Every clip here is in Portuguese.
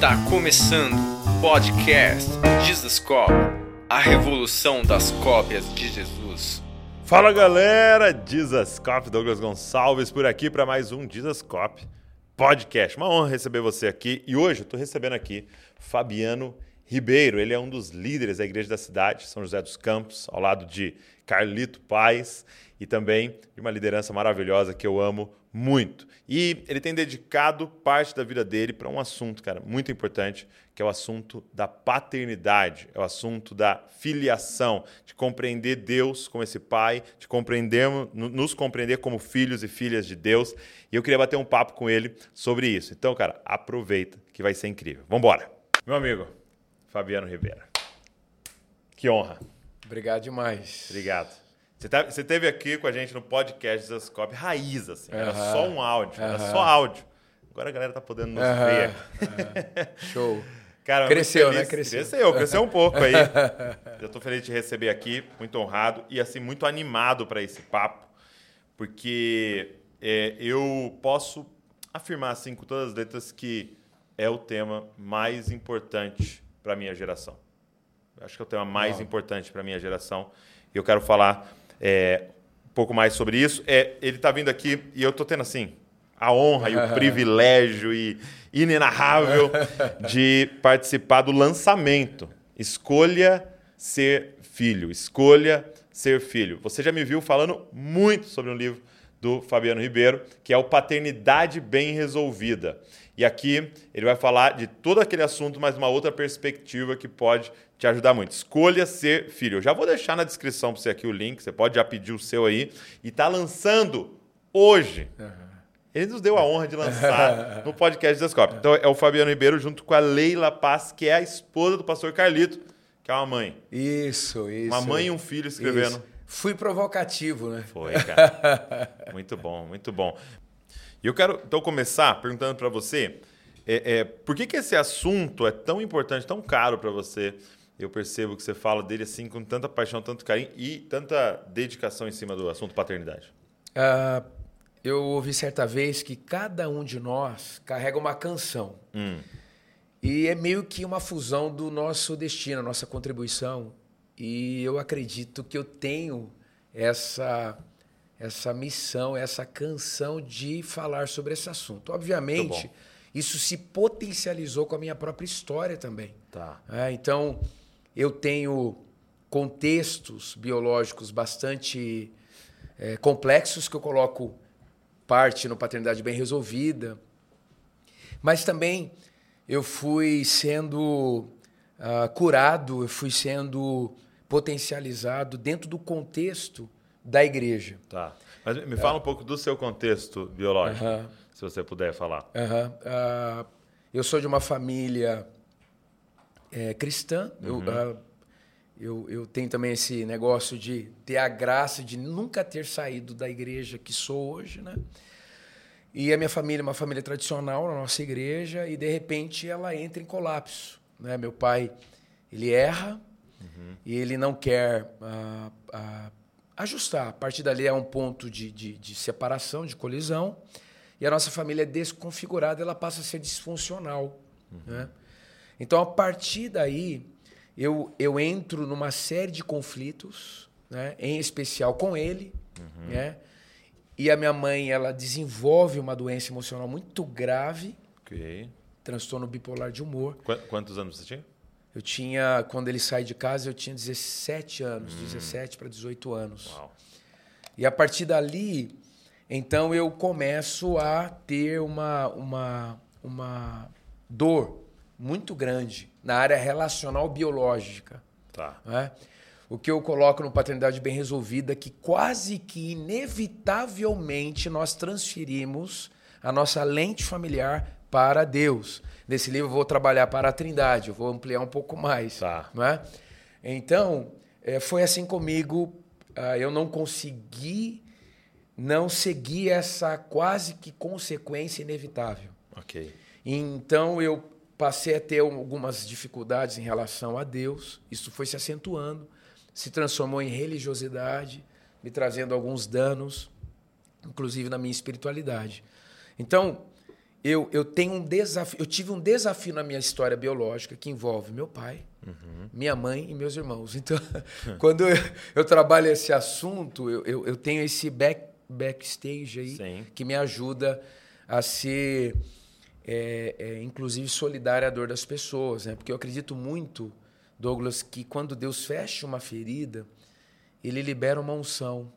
Está começando o podcast Jesus Cop, a revolução das cópias de Jesus. Fala galera, Jesus Cop, Douglas Gonçalves por aqui para mais um Jesus Cop podcast. Uma honra receber você aqui e hoje eu estou recebendo aqui Fabiano Ribeiro. Ele é um dos líderes da igreja da cidade, São José dos Campos, ao lado de Carlito Paz e também de uma liderança maravilhosa que eu amo muito. E ele tem dedicado parte da vida dele para um assunto, cara, muito importante, que é o assunto da paternidade, é o assunto da filiação, de compreender Deus como esse pai, de compreender, nos compreender como filhos e filhas de Deus. E eu queria bater um papo com ele sobre isso. Então, cara, aproveita que vai ser incrível. Vamos embora. Meu amigo, Fabiano Ribeiro. Que honra. Obrigado demais. Obrigado. Você, tá, você teve aqui com a gente no podcast Zascope raiz, assim. Era só um áudio, era só áudio. Agora a galera tá podendo nos ver. Show. Cara, cresceu, né? Cresceu. Cresceu, cresceu um pouco aí. Eu tô feliz de te receber aqui, muito honrado e assim muito animado para esse papo, porque é, eu posso afirmar assim com todas as letras que é o tema mais importante para minha geração. acho que é o tema mais Uau. importante para minha geração. E eu quero falar é, um pouco mais sobre isso. É, ele está vindo aqui e eu estou tendo assim a honra e o privilégio e inenarrável de participar do lançamento. Escolha ser filho. Escolha ser filho. Você já me viu falando muito sobre um livro do Fabiano Ribeiro, que é o Paternidade Bem Resolvida. E aqui ele vai falar de todo aquele assunto, mas uma outra perspectiva que pode te ajudar muito. Escolha ser filho. Eu já vou deixar na descrição para você aqui o link, você pode já pedir o seu aí. E está lançando hoje. Uhum. Ele nos deu a honra de lançar no podcast Cópias. Então é o Fabiano Ribeiro junto com a Leila Paz, que é a esposa do pastor Carlito, que é uma mãe. Isso, isso. Uma mãe e um filho escrevendo. Isso. Fui provocativo, né? Foi, cara. muito bom, muito bom. E eu quero então começar perguntando para você, é, é, por que, que esse assunto é tão importante, tão caro para você? Eu percebo que você fala dele assim com tanta paixão, tanto carinho e tanta dedicação em cima do assunto paternidade. Uh, eu ouvi certa vez que cada um de nós carrega uma canção. Hum. E é meio que uma fusão do nosso destino, nossa contribuição. E eu acredito que eu tenho essa essa missão, essa canção de falar sobre esse assunto. Obviamente, isso se potencializou com a minha própria história também. Tá. É, então, eu tenho contextos biológicos bastante é, complexos que eu coloco parte no paternidade bem resolvida, mas também eu fui sendo uh, curado, eu fui sendo potencializado dentro do contexto da igreja. Tá. Mas me fala é. um pouco do seu contexto biológico, uh -huh. se você puder falar. Uh -huh. eu sou de uma família é, cristã. Uhum. Eu, uh, eu, eu tenho também esse negócio de ter a graça de nunca ter saído da igreja que sou hoje, né? E a minha família é uma família tradicional na nossa igreja e de repente ela entra em colapso, né? Meu pai ele erra uhum. e ele não quer uh, uh, ajustar. A partir dali é um ponto de, de, de separação, de colisão e a nossa família é desconfigurada, ela passa a ser disfuncional, uhum. né? Então, a partir daí, eu, eu entro numa série de conflitos, né? em especial com ele. Uhum. Né? E a minha mãe ela desenvolve uma doença emocional muito grave. Okay. Transtorno bipolar de humor. Qu quantos anos você tinha? Eu tinha, quando ele sai de casa, eu tinha 17 anos, hum. 17 para 18 anos. Uau. E a partir dali, então eu começo a ter uma, uma, uma dor muito grande na área relacional biológica. Tá. Né? O que eu coloco no Paternidade Bem Resolvida é que quase que inevitavelmente nós transferimos a nossa lente familiar para Deus. Nesse livro eu vou trabalhar para a Trindade, eu vou ampliar um pouco mais. Tá. Né? Então, é, foi assim comigo. Uh, eu não consegui não seguir essa quase que consequência inevitável. Ok. Então eu passei a ter algumas dificuldades em relação a Deus. Isso foi se acentuando, se transformou em religiosidade, me trazendo alguns danos, inclusive na minha espiritualidade. Então, eu, eu tenho um desafio, eu tive um desafio na minha história biológica que envolve meu pai, uhum. minha mãe e meus irmãos. Então, quando eu, eu, trabalho esse assunto, eu, eu, eu tenho esse back, backstage aí Sim. que me ajuda a ser, é, é, inclusive, solidário à dor das pessoas, né? Porque eu acredito muito, Douglas, que quando Deus fecha uma ferida, Ele libera uma unção.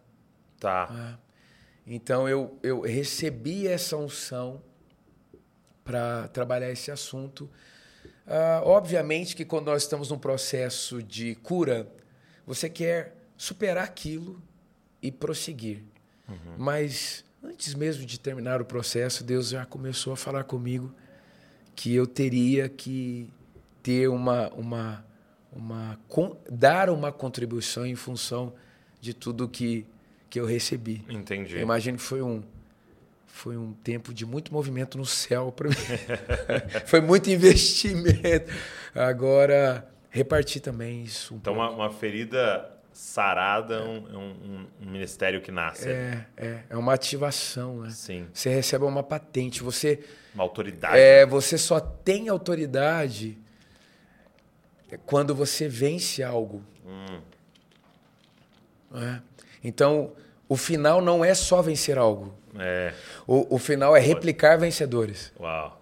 Tá. Né? Então eu, eu recebi essa unção para trabalhar esse assunto. Uh, obviamente que quando nós estamos num processo de cura, você quer superar aquilo e prosseguir. Uhum. Mas antes mesmo de terminar o processo, Deus já começou a falar comigo que eu teria que ter uma, uma, uma dar uma contribuição em função de tudo que, que eu recebi. Entendi. Eu imagino que foi um foi um tempo de muito movimento no céu para mim. foi muito investimento. Agora, repartir também isso. Um então, uma, uma, ferida sarada é um, um, um, ministério que nasce. É, é, é uma ativação, né? Sim. Você recebe uma patente, você... Uma autoridade. É, você só tem autoridade quando você vence algo. Hum. É. Então, o final não é só vencer algo. É. O, o final é replicar vencedores. Uau.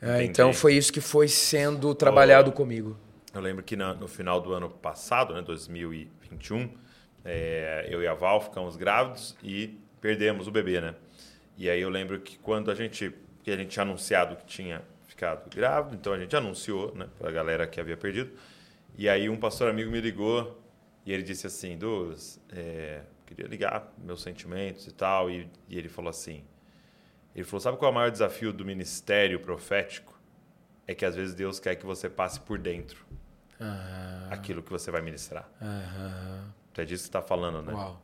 É, então foi isso que foi sendo trabalhado oh, comigo. Eu lembro que no, final do ano passado, né, 2021, é, eu e a Val ficamos grávidos e perdemos o bebê, né? E aí eu lembro que quando a gente, que a gente tinha anunciado que tinha ficado grávido, então a gente anunciou, né, para a galera que havia perdido. E aí um pastor amigo me ligou e ele disse assim, Douglas, é, queria ligar meus sentimentos e tal. E, e, ele falou assim: ele falou, sabe qual é o maior desafio do ministério profético? É que às vezes Deus quer que você passe por dentro ah. aquilo que você vai ministrar. Ah. É disso que está falando, né? Uau.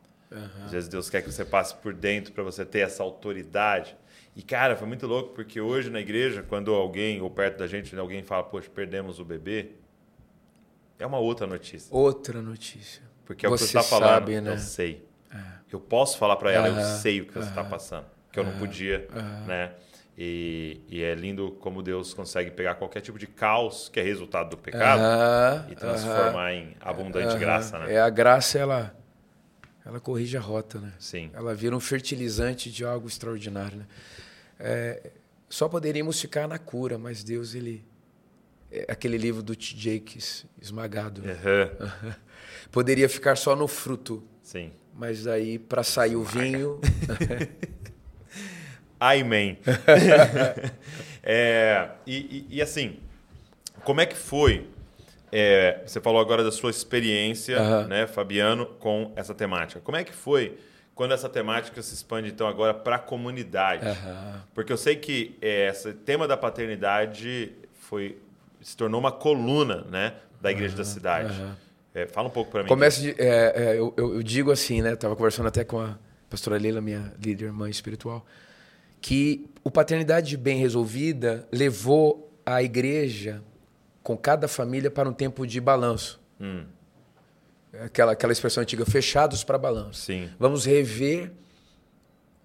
Às vezes Deus quer que você passe por dentro para você ter essa autoridade. E, cara, foi muito louco, porque hoje na igreja, quando alguém, ou perto da gente, alguém fala, poxa, perdemos o bebê, é uma outra notícia. Outra notícia. Porque é o que você está falando. Sabe, né? Eu sei. É. Eu posso falar para ela, eu sei o que você está passando, que eu não podia, né? E, e, é lindo como Deus consegue pegar qualquer tipo de caos que é resultado do pecado e transformar em abundante graça, né? É a graça, ela, ela corrige a rota, né? Sim. Ela vira um fertilizante de algo extraordinário, né? É, só poderíamos ficar na cura, mas Deus, ele... É aquele livro do T. Jakes, Esmagado. Uhum. Poderia ficar só no fruto. Sim. Mas aí, para sair o vinho. Amém. é, e, e, e, assim, como é que foi? É, você falou agora da sua experiência, uhum. né, Fabiano, com essa temática. Como é que foi quando essa temática se expande, então, agora para a comunidade? Uhum. Porque eu sei que é, esse tema da paternidade foi, se tornou uma coluna né, da Igreja uhum. da Cidade. É, fala um pouco para mim. Começa de, é, é, eu, eu, digo assim, né? Estava conversando até com a pastora Leila, minha líder irmã espiritual, que o paternidade bem resolvida levou a igreja com cada família para um tempo de balanço. Hum. Aquela, aquela expressão antiga, fechados para balanço. Sim. Vamos rever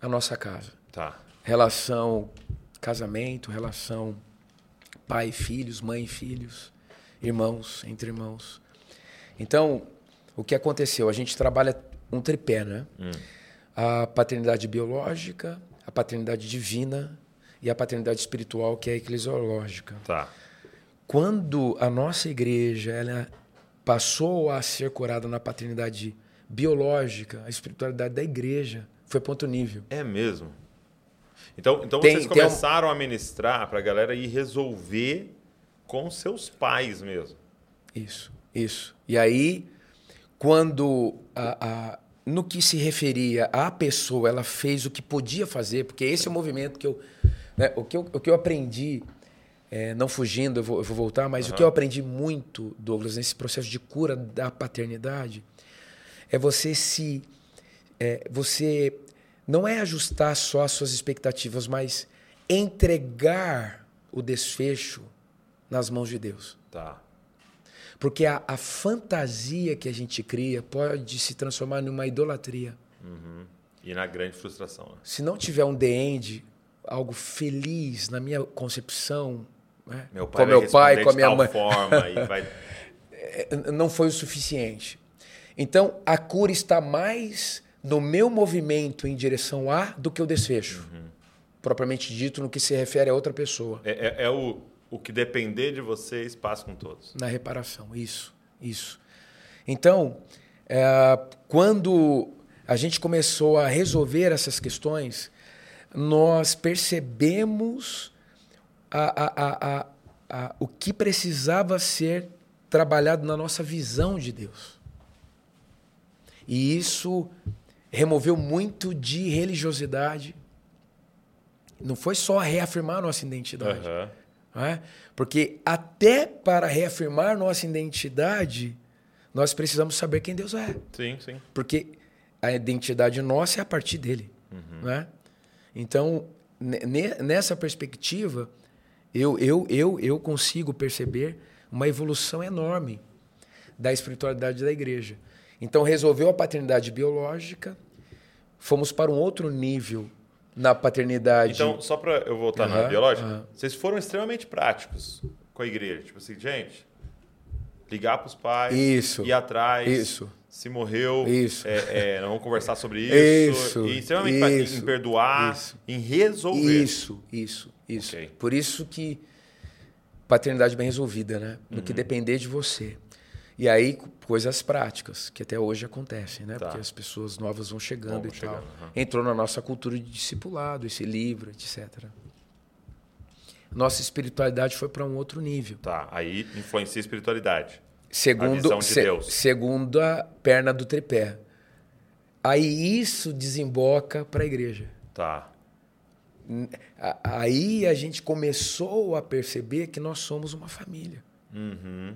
a nossa casa. Tá. Relação casamento, relação pai e filhos, mãe e filhos, irmãos entre irmãos. Então, o que aconteceu? A gente trabalha um tripé, né? Hum. A paternidade biológica, a paternidade divina e a paternidade espiritual, que é a eclesiológica. Tá. Quando a nossa igreja ela passou a ser curada na paternidade biológica, a espiritualidade da igreja foi ponto nível. É mesmo? Então, então tem, vocês começaram um... a ministrar para a galera ir resolver com seus pais mesmo. Isso. Isso. E aí, quando a, a, no que se referia à pessoa, ela fez o que podia fazer, porque esse é o movimento que eu. Né, o, que eu o que eu aprendi, é, não fugindo, eu vou, eu vou voltar, mas uhum. o que eu aprendi muito, Douglas, nesse processo de cura da paternidade, é você se. É, você não é ajustar só as suas expectativas, mas entregar o desfecho nas mãos de Deus. Tá. Porque a, a fantasia que a gente cria pode se transformar numa idolatria. Uhum. E na grande frustração. Né? Se não tiver um the end, algo feliz na minha concepção, né? Meu com meu pai, com a minha mãe, vai... É, não foi o suficiente. Então, a cura está mais no meu movimento em direção a do que o desfecho. Propriamente dito, no que se refere a outra pessoa. É, é- é o, o que depender de vocês, passa com todos. Na reparação, isso, isso. Então, é, quando a gente começou a resolver essas questões, nós percebemos a- a- a- a- a- o que precisava ser trabalhado na nossa visão de Deus. E isso removeu muito de religiosidade. Não foi só reafirmar nossa identidade. Aham. É? Porque até para reafirmar nossa identidade, nós precisamos saber quem Deus é. Sim, sim. Porque a identidade nossa é a partir dele. não é? Então, ne- ne- nessa perspectiva, eu, eu, eu, eu consigo perceber uma evolução enorme da espiritualidade da igreja. Então, resolveu a paternidade biológica, fomos para um outro nível na paternidade. Então, só para eu voltar na Aham, biológica, aham. vocês foram extremamente práticos com a igreja. Tipo assim, gente, ligar para os pais, Isso. ir atrás, Isso. se morreu, Isso. é, é, vamos conversar sobre isso, Isso, e extremamente prático em isso, perdoar, isso. em resolver. Isso, isso, isso. Ok. Por isso que paternidade bem resolvida, né? No Uhum. que depender de você. E aí, co- coisas práticas, que até hoje acontecem, né? Tá. Porque as pessoas novas vão chegando Vão e tal. chegando, aham. Entrou na nossa cultura de discipulado, esse livro, etc. Nossa espiritualidade foi para um outro nível. Tá, aí influencia a espiritualidade. Segundo, visão de. Segunda perna do tripé. Aí isso desemboca para a igreja. Tá. A- Aí a gente começou a perceber que nós somos uma família. Uhum.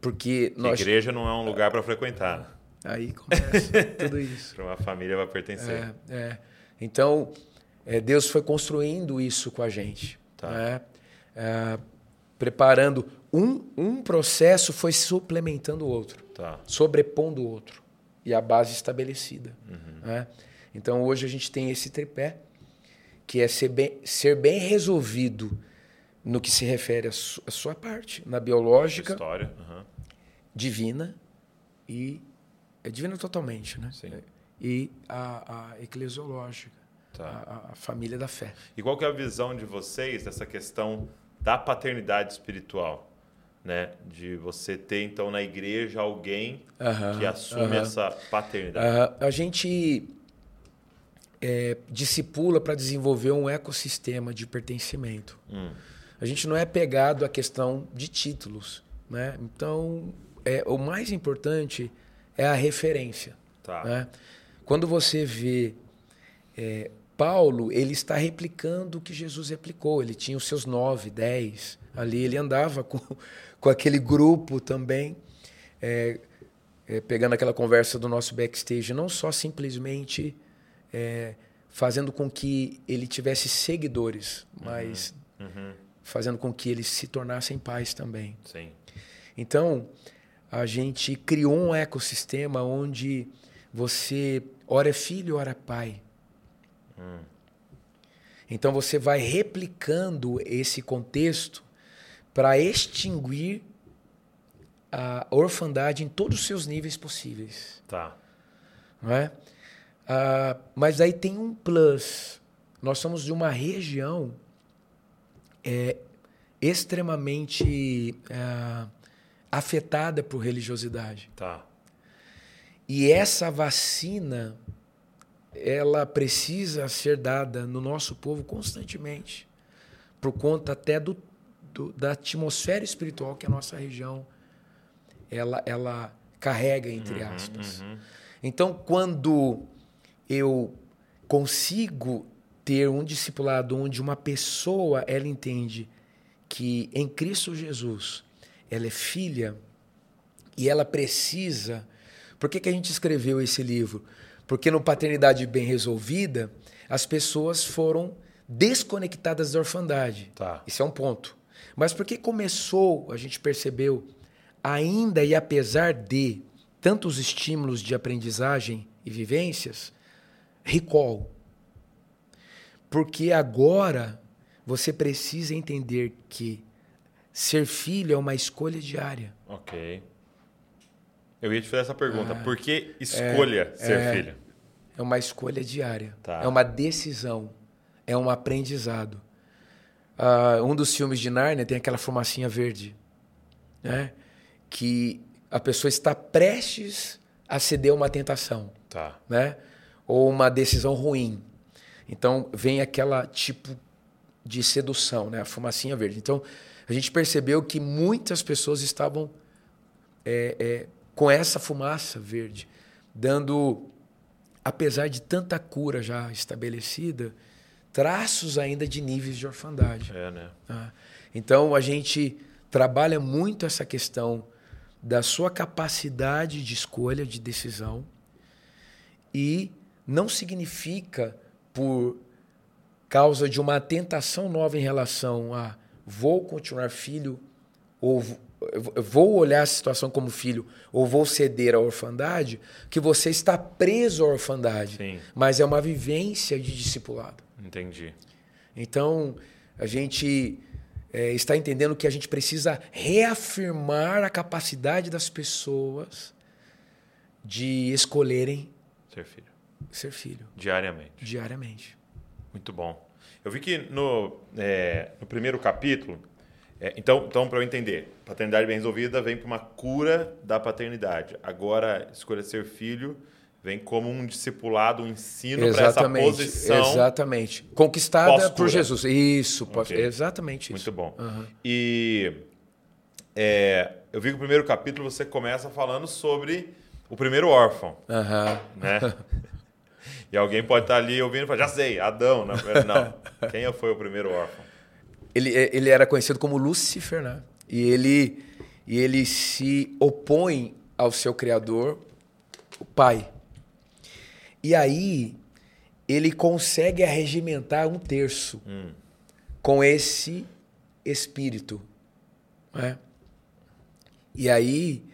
Porque Que nós. Igreja não é um lugar para frequentar. Aí começa tudo isso. Para uma família vai pertencer. É, é. Então, é, Deus foi construindo isso com a gente. Tá. né? É, preparando. Um, um processo foi suplementando o outro, Tá. sobrepondo o outro. E a base estabelecida. Uhum. né? Então, hoje a gente tem esse tripé, que é ser bem, ser bem resolvido no que se refere à su- à sua parte, na biológica, História. Divina e é divina totalmente, né? Sim. E a, a eclesiológica, Tá. a, a- família da fé. E qual que é a visão de vocês dessa questão da paternidade espiritual? Né? De você ter, então, na igreja alguém Aham, que assume aham. essa paternidade. Ah, a gente é, discipula para desenvolver um ecossistema de pertencimento. Hum. A gente não é pegado à questão de títulos, né? Então, é, o mais importante é a referência. Tá. né? Quando você vê é, Paulo, ele está replicando o que Jesus replicou. Ele tinha os seus nove, dez ali, ele andava com, com aquele grupo também, é, é, pegando aquela conversa do nosso backstage, não só simplesmente é, fazendo com que ele tivesse seguidores, mas Uhum. fazendo com que eles se tornassem pais também. Sim. Então, a gente criou um ecossistema onde você ora é filho, ora é pai. Então você vai replicando esse contexto para extinguir a orfandade em todos os seus níveis possíveis. Tá. Não é? Ah, mas aí tem um plus. Nós somos de uma região é, extremamente ah, afetada por religiosidade. Tá. E essa vacina, ela precisa ser dada no nosso povo constantemente, por conta até do, do- da atmosfera espiritual que a nossa região ela, ela carrega, entre aspas. Então, quando eu consigo ter um discipulado onde uma pessoa ela entende que em Cristo Jesus ela é filha e ela precisa. Por que, que a gente escreveu esse livro? Porque no Paternidade Bem Resolvida, as pessoas foram desconectadas da orfandade. Tá. Isso é um ponto. Mas porque começou, a gente percebeu, ainda e apesar de tantos estímulos de aprendizagem e vivências, recall. Porque agora você precisa entender que ser filho é uma escolha diária. Ok. Eu ia te fazer essa pergunta. Por que escolha ser é. filho? É uma escolha diária. Tá. É uma decisão. É um aprendizado. Ah, um dos filmes de Nárnia tem aquela fumacinha verde, né? Que a pessoa está prestes a ceder a uma tentação, Tá. né? Ou uma decisão ruim. Então vem aquela tipo de sedução, né? A fumacinha verde. Então a gente percebeu que muitas pessoas estavam é, é, com essa fumaça verde, dando, apesar de tanta cura já estabelecida, traços ainda de níveis de orfandade. É, né? tá? Então a gente trabalha muito essa questão da sua capacidade de escolha, de decisão, e não significa por causa de uma tentação nova em relação a vou continuar filho ou vou olhar a situação como filho ou vou ceder à orfandade, que você está preso à orfandade. Sim. Mas é uma vivência de discipulado. Entendi. Então, a gente é, está entendendo que a gente precisa reafirmar a capacidade das pessoas de escolherem Ser filho. ser filho Diariamente. diariamente. Muito bom. Eu vi que no, é, no primeiro capítulo, é, então, então para eu entender, paternidade bem resolvida vem para uma cura da paternidade. Agora, escolha ser filho vem como um discipulado, um ensino para essa posição. exatamente. Conquistada por Jesus. Isso, pós- Ok. exatamente isso. Muito bom. Aham. E é, eu vi que o primeiro capítulo você começa falando sobre o primeiro órfão, Aham. né? e alguém pode estar ali ouvindo e falar, já sei, Adão. Não, não. quem foi o primeiro órfão? Ele, ele era conhecido como Lúcifer, né? E ele, e ele se opõe ao seu criador, o pai. E aí ele consegue arregimentar um terço com esse espírito. Né? E aí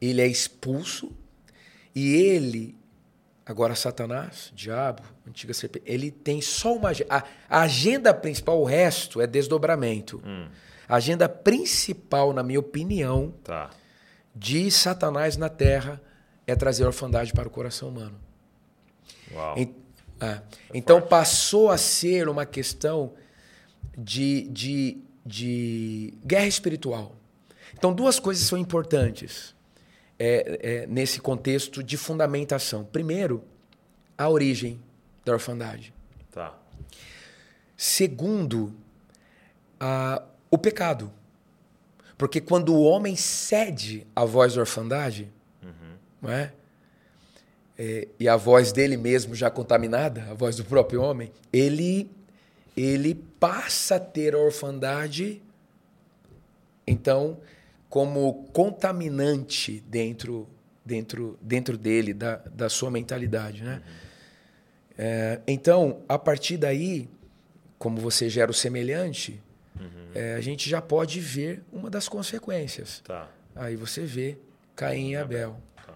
ele é expulso e ele, agora Satanás, diabo, antiga serpente, ele tem só uma ag- a, a agenda principal, o resto é desdobramento. A agenda principal, na minha opinião, Tá. de Satanás na Terra é trazer a orfandade para o coração humano. Uau. En- é. Então passou a ser uma questão de, de, de guerra espiritual. Então duas coisas são importantes é, é, nesse contexto de fundamentação. Primeiro, a origem da orfandade. Tá. Segundo, a- o pecado. Porque quando o homem cede à voz da orfandade, não é? É, e a voz dele mesmo já contaminada, a voz do próprio homem, ele, ele passa a ter a orfandade, então, como contaminante dentro, dentro, dentro dele, da, da sua mentalidade. Né? É, então, a partir daí, como você gera o semelhante, é, a gente já pode ver uma das consequências. Tá. Aí você vê Caim e Abel, Tá.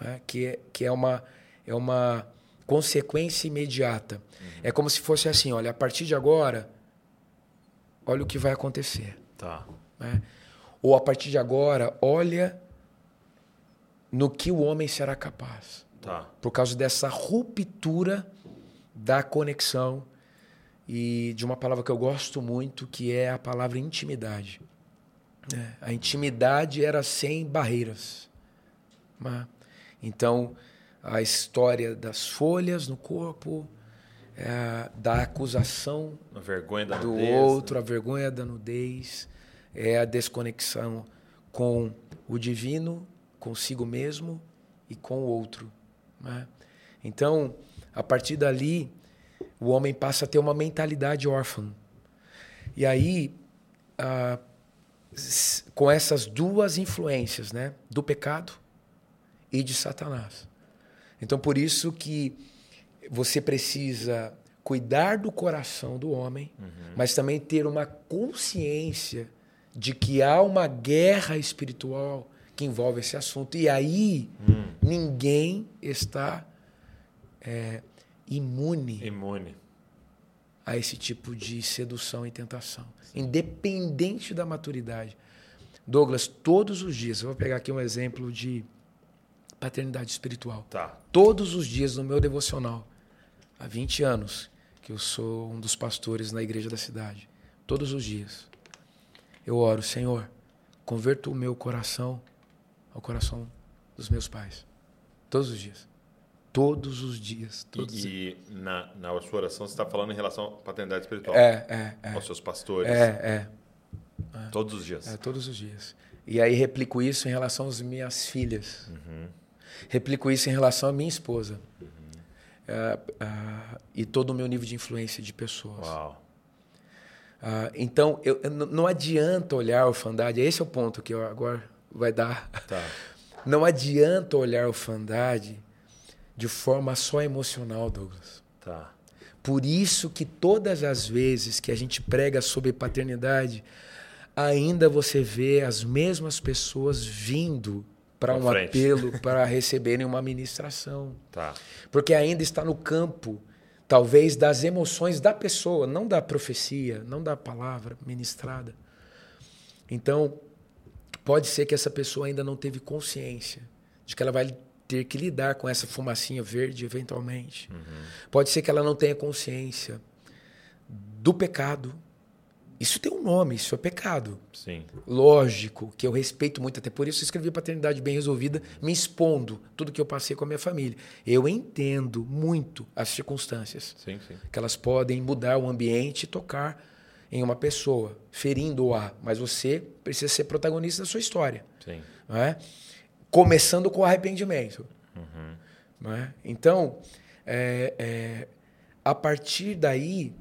né? que, é, que é, uma, é uma consequência imediata. É como se fosse assim: olha, a partir de agora, olha o que vai acontecer. Tá. né? Ou a partir de agora, olha no que o homem será capaz. Tá. Por causa dessa ruptura da conexão e de uma palavra que eu gosto muito, que é a palavra intimidade. né? A intimidade era sem barreiras. né? Então, a história das folhas no corpo, é, da acusação A vergonha da do nudez, outro, né? a vergonha da nudez, é a desconexão com o divino, consigo mesmo e com o outro. né? Então, a partir dali, o homem passa a ter uma mentalidade órfã. E aí, ah, com essas duas influências, né, do pecado e de Satanás. Então, por isso que você precisa cuidar do coração do homem, mas também ter uma consciência de que há uma guerra espiritual que envolve esse assunto. E aí ninguém está é, imune Imune. a esse tipo de sedução e tentação, independente da maturidade. Douglas, todos os dias, eu vou pegar aqui um exemplo de paternidade espiritual. Tá. Todos os dias no meu devocional, há 20 anos que eu sou um dos pastores na igreja da cidade, todos os dias, eu oro, Senhor, converta o meu coração ao coração dos meus pais. Todos os dias. Todos os dias. Todos. E, e na, na sua oração você está falando em relação à paternidade espiritual. É, é, é. Aos seus pastores. É, Todos os dias. é, é, todos os dias. E aí replico isso em relação às minhas filhas. Replico isso em relação à minha esposa. É, ah, e todo o meu nível de influência de pessoas. Uau. Ah, então, eu, eu não adianta olhar a orfandade, esse é o ponto que eu agora vai dar. Tá. Não adianta olhar a orfandade de forma só emocional, Douglas. Tá. Por isso que todas as vezes que a gente prega sobre paternidade, ainda você vê as mesmas pessoas vindo para um frente. apelo para receberem uma ministração. Tá. Porque ainda está no campo, talvez, das emoções da pessoa, não da profecia, não da palavra ministrada. Então, pode ser que essa pessoa ainda não teve consciência de que ela vai ter que lidar com essa fumacinha verde eventualmente. Pode ser que ela não tenha consciência do pecado. Isso tem um nome, isso é pecado Sim. lógico, que eu respeito muito, até por isso eu escrevi Paternidade Bem Resolvida, me expondo tudo que eu passei com a minha família. Eu entendo muito as circunstâncias, Sim, sim. que elas podem mudar o ambiente e tocar em uma pessoa, ferindo-a, mas você precisa ser protagonista da sua história. Sim. não é? Começando com o arrependimento. não é? Então, é, é, a partir daí,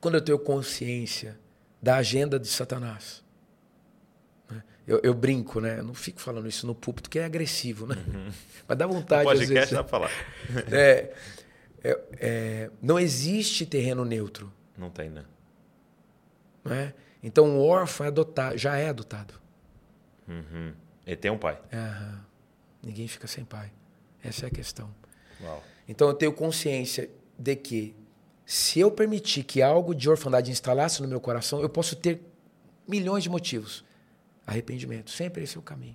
quando eu tenho consciência da agenda de Satanás, né? eu, eu brinco, né? Eu não fico falando isso no púlpito, que é agressivo, né? Mas dá vontade às Podcast vezes. dá pra falar. É, é, é, não existe terreno neutro. Não tem, né? Não é? Então, o órfão é adotado, já é adotado. Uhum. Ele tem um pai. Ninguém fica sem pai. Essa é a questão. Uau. Então eu tenho consciência de que se eu permitir que algo de orfandade instalasse no meu coração, eu posso ter milhões de motivos. Arrependimento, sempre esse é o caminho.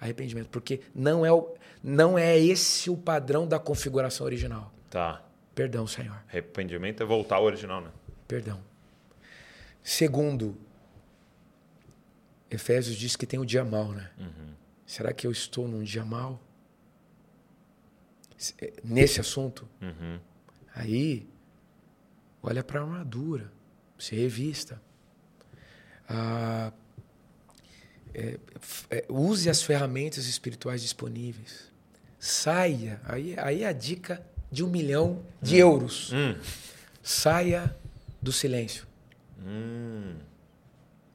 Arrependimento, porque não é, o, não é esse o padrão da configuração original. Tá. Perdão, Senhor. Arrependimento é voltar ao original, né? Perdão. Segundo, Efésios diz que tem o dia mal, né? Será que eu estou num dia mal? Eh, Nesse assunto? Uhum. Aí, olha para a armadura, se revista. Ah, é, é, use as ferramentas espirituais disponíveis. Saia, aí, aí é a dica de um milhão de euros. Hum. Saia do silêncio. Hum.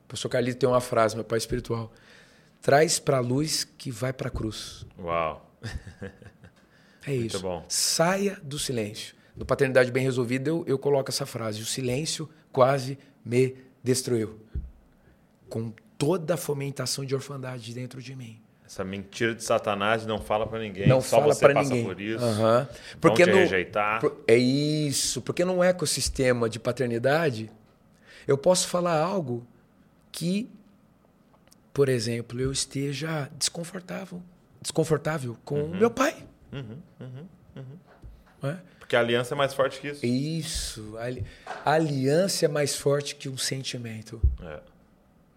O professor Carlito tem uma frase, meu pai espiritual. Traz para a luz que vai para a cruz. Uau. É isso. bom. Saia do silêncio. No Paternidade Bem Resolvida, eu, eu coloco essa frase. O silêncio quase me destruiu. Com toda a fomentação de orfandade dentro de mim. Essa mentira de Satanás não fala pra ninguém. Não Só fala para ninguém. por isso. Aham. Porque no, rejeitar. É isso, porque num ecossistema de paternidade, eu posso falar algo que, por exemplo, eu esteja desconfortável, desconfortável com Uhum. o meu pai. Não é? Porque a aliança é mais forte que isso. Isso, a ali- a aliança é mais forte que um sentimento. É.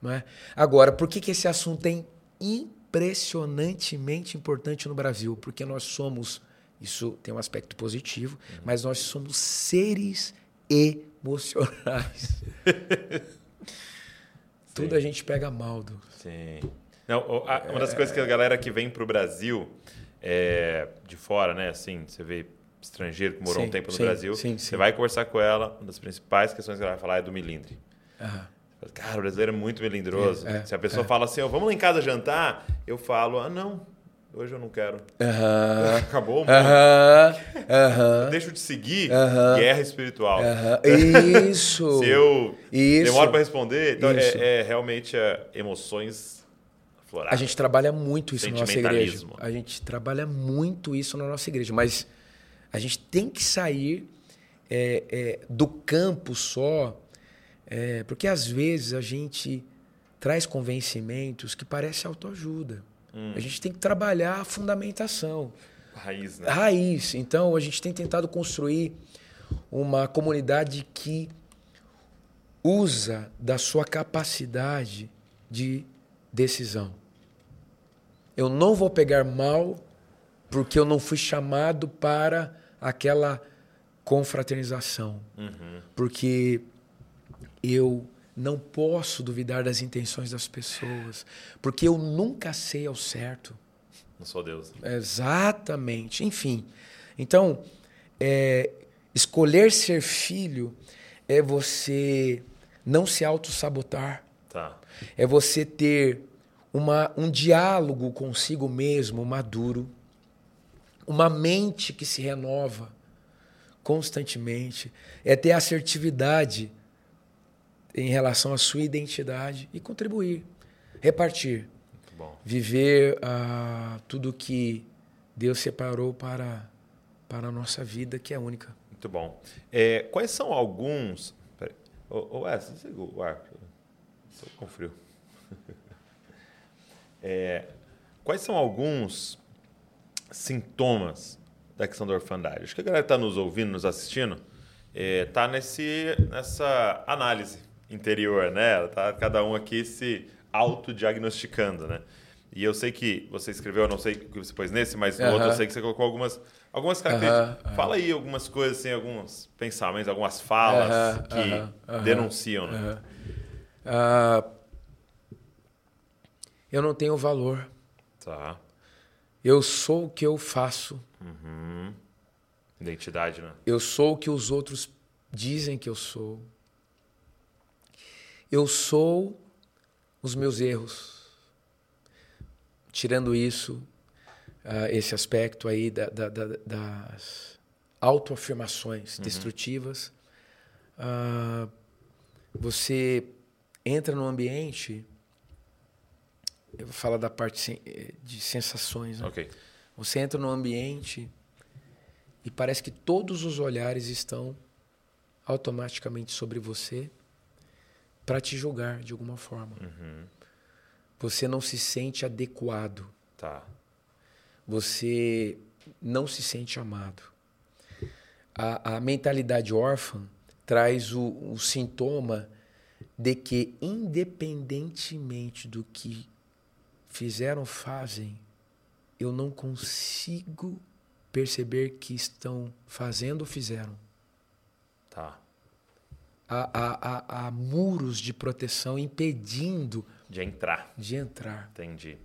Não é? Agora, por que, que esse assunto é impressionantemente importante no Brasil? Porque nós somos, isso tem um aspecto positivo, mas nós somos seres emocionais. Tudo a gente pega mal, Douglas. Sim. Não, o- uma das coisas que a galera que vem pro Brasil é, de fora, né? Assim, você vê estrangeiro que morou Sim, um tempo no sim, Brasil, sim, você vai conversar com ela, uma das principais questões que ela vai falar é do milindre. Fala, Cara, o brasileiro é muito melindroso. É, é, Se a pessoa fala assim, ó, vamos lá em casa jantar, eu falo, ah, não, hoje eu não quero. Acabou, mano. Aham. Deixa de seguir, guerra espiritual. Isso. Se eu Isso. demoro para responder, então é, é realmente é, emoções afloradas. A gente trabalha muito isso na nossa igreja. A gente trabalha muito isso na nossa igreja, mas a gente tem que sair é, é, do campo só, é, porque às vezes a gente traz convencimentos que parece autoajuda. A gente tem que trabalhar a fundamentação. Raiz, né? Raiz. Então, a gente tem tentado construir uma comunidade que usa da sua capacidade de decisão. Eu não vou pegar mal porque eu não fui chamado para aquela confraternização. Porque eu não posso duvidar das intenções das pessoas, porque eu nunca sei ao certo. Não sou Deus. Exatamente. Enfim. Então, é, escolher ser filho é você não se auto-sabotar. Tá. É você ter uma, um diálogo consigo mesmo maduro, uma mente que se renova constantemente, é ter assertividade em relação à sua identidade e contribuir, repartir, viver ah, tudo que Deus separou para, para a nossa vida, que é única. Muito bom. É, quais são alguns. Ô, ô Wes, desliga o ar. Estou com frio. É, quais são alguns sintomas da questão da orfandade? Acho que a galera que está nos ouvindo, nos assistindo, está nesse, nessa análise interior, né? Tá cada um aqui se autodiagnosticando, né? E eu sei que você escreveu, eu não sei o que você pôs nesse, mas no Aham. outro eu sei que você colocou algumas, algumas características. Aham, aham. Fala aí algumas coisas, assim, alguns pensamentos, algumas falas Aham, que aham, aham. denunciam, né? Ah, eu não tenho valor. Tá. Eu sou o que eu faço. Identidade, né? Eu sou o que os outros dizem que eu sou. Eu sou os meus erros. Tirando isso, ah, esse aspecto aí da- da- da- das autoafirmações destrutivas, ah, você entra num ambiente. Eu vou falar da parte eh, de sensações. Né? Ok. Você entra num ambiente e parece que todos os olhares estão automaticamente sobre você para te julgar de alguma forma. Você não se sente adequado, Tá. você não se sente amado. A, a mentalidade órfã traz o, o sintoma de que, independentemente do que fizeram, fazem, eu não consigo perceber que estão fazendo ou fizeram. Tá. Há, há, há, há muros de proteção impedindo De entrar. de entrar. Entendi.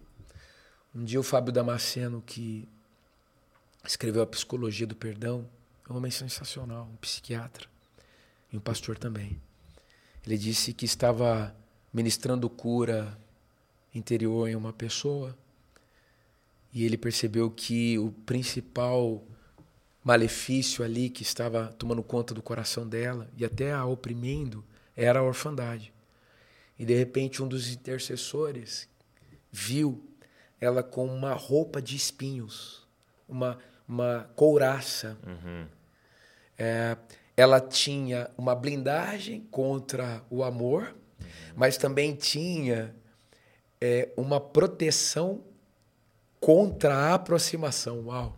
Um dia o Fábio Damasceno, que escreveu a Psicologia do Perdão, é um homem sensacional, um psiquiatra e um pastor também. Ele disse que estava ministrando cura interior em uma pessoa e ele percebeu que o principal malefício ali que estava tomando conta do coração dela e até a oprimindo era a orfandade. E de repente um dos intercessores viu ela com uma roupa de espinhos, uma, uma couraça. É, ela tinha uma blindagem contra o amor, mas também tinha é, uma proteção contra a aproximação. Uau!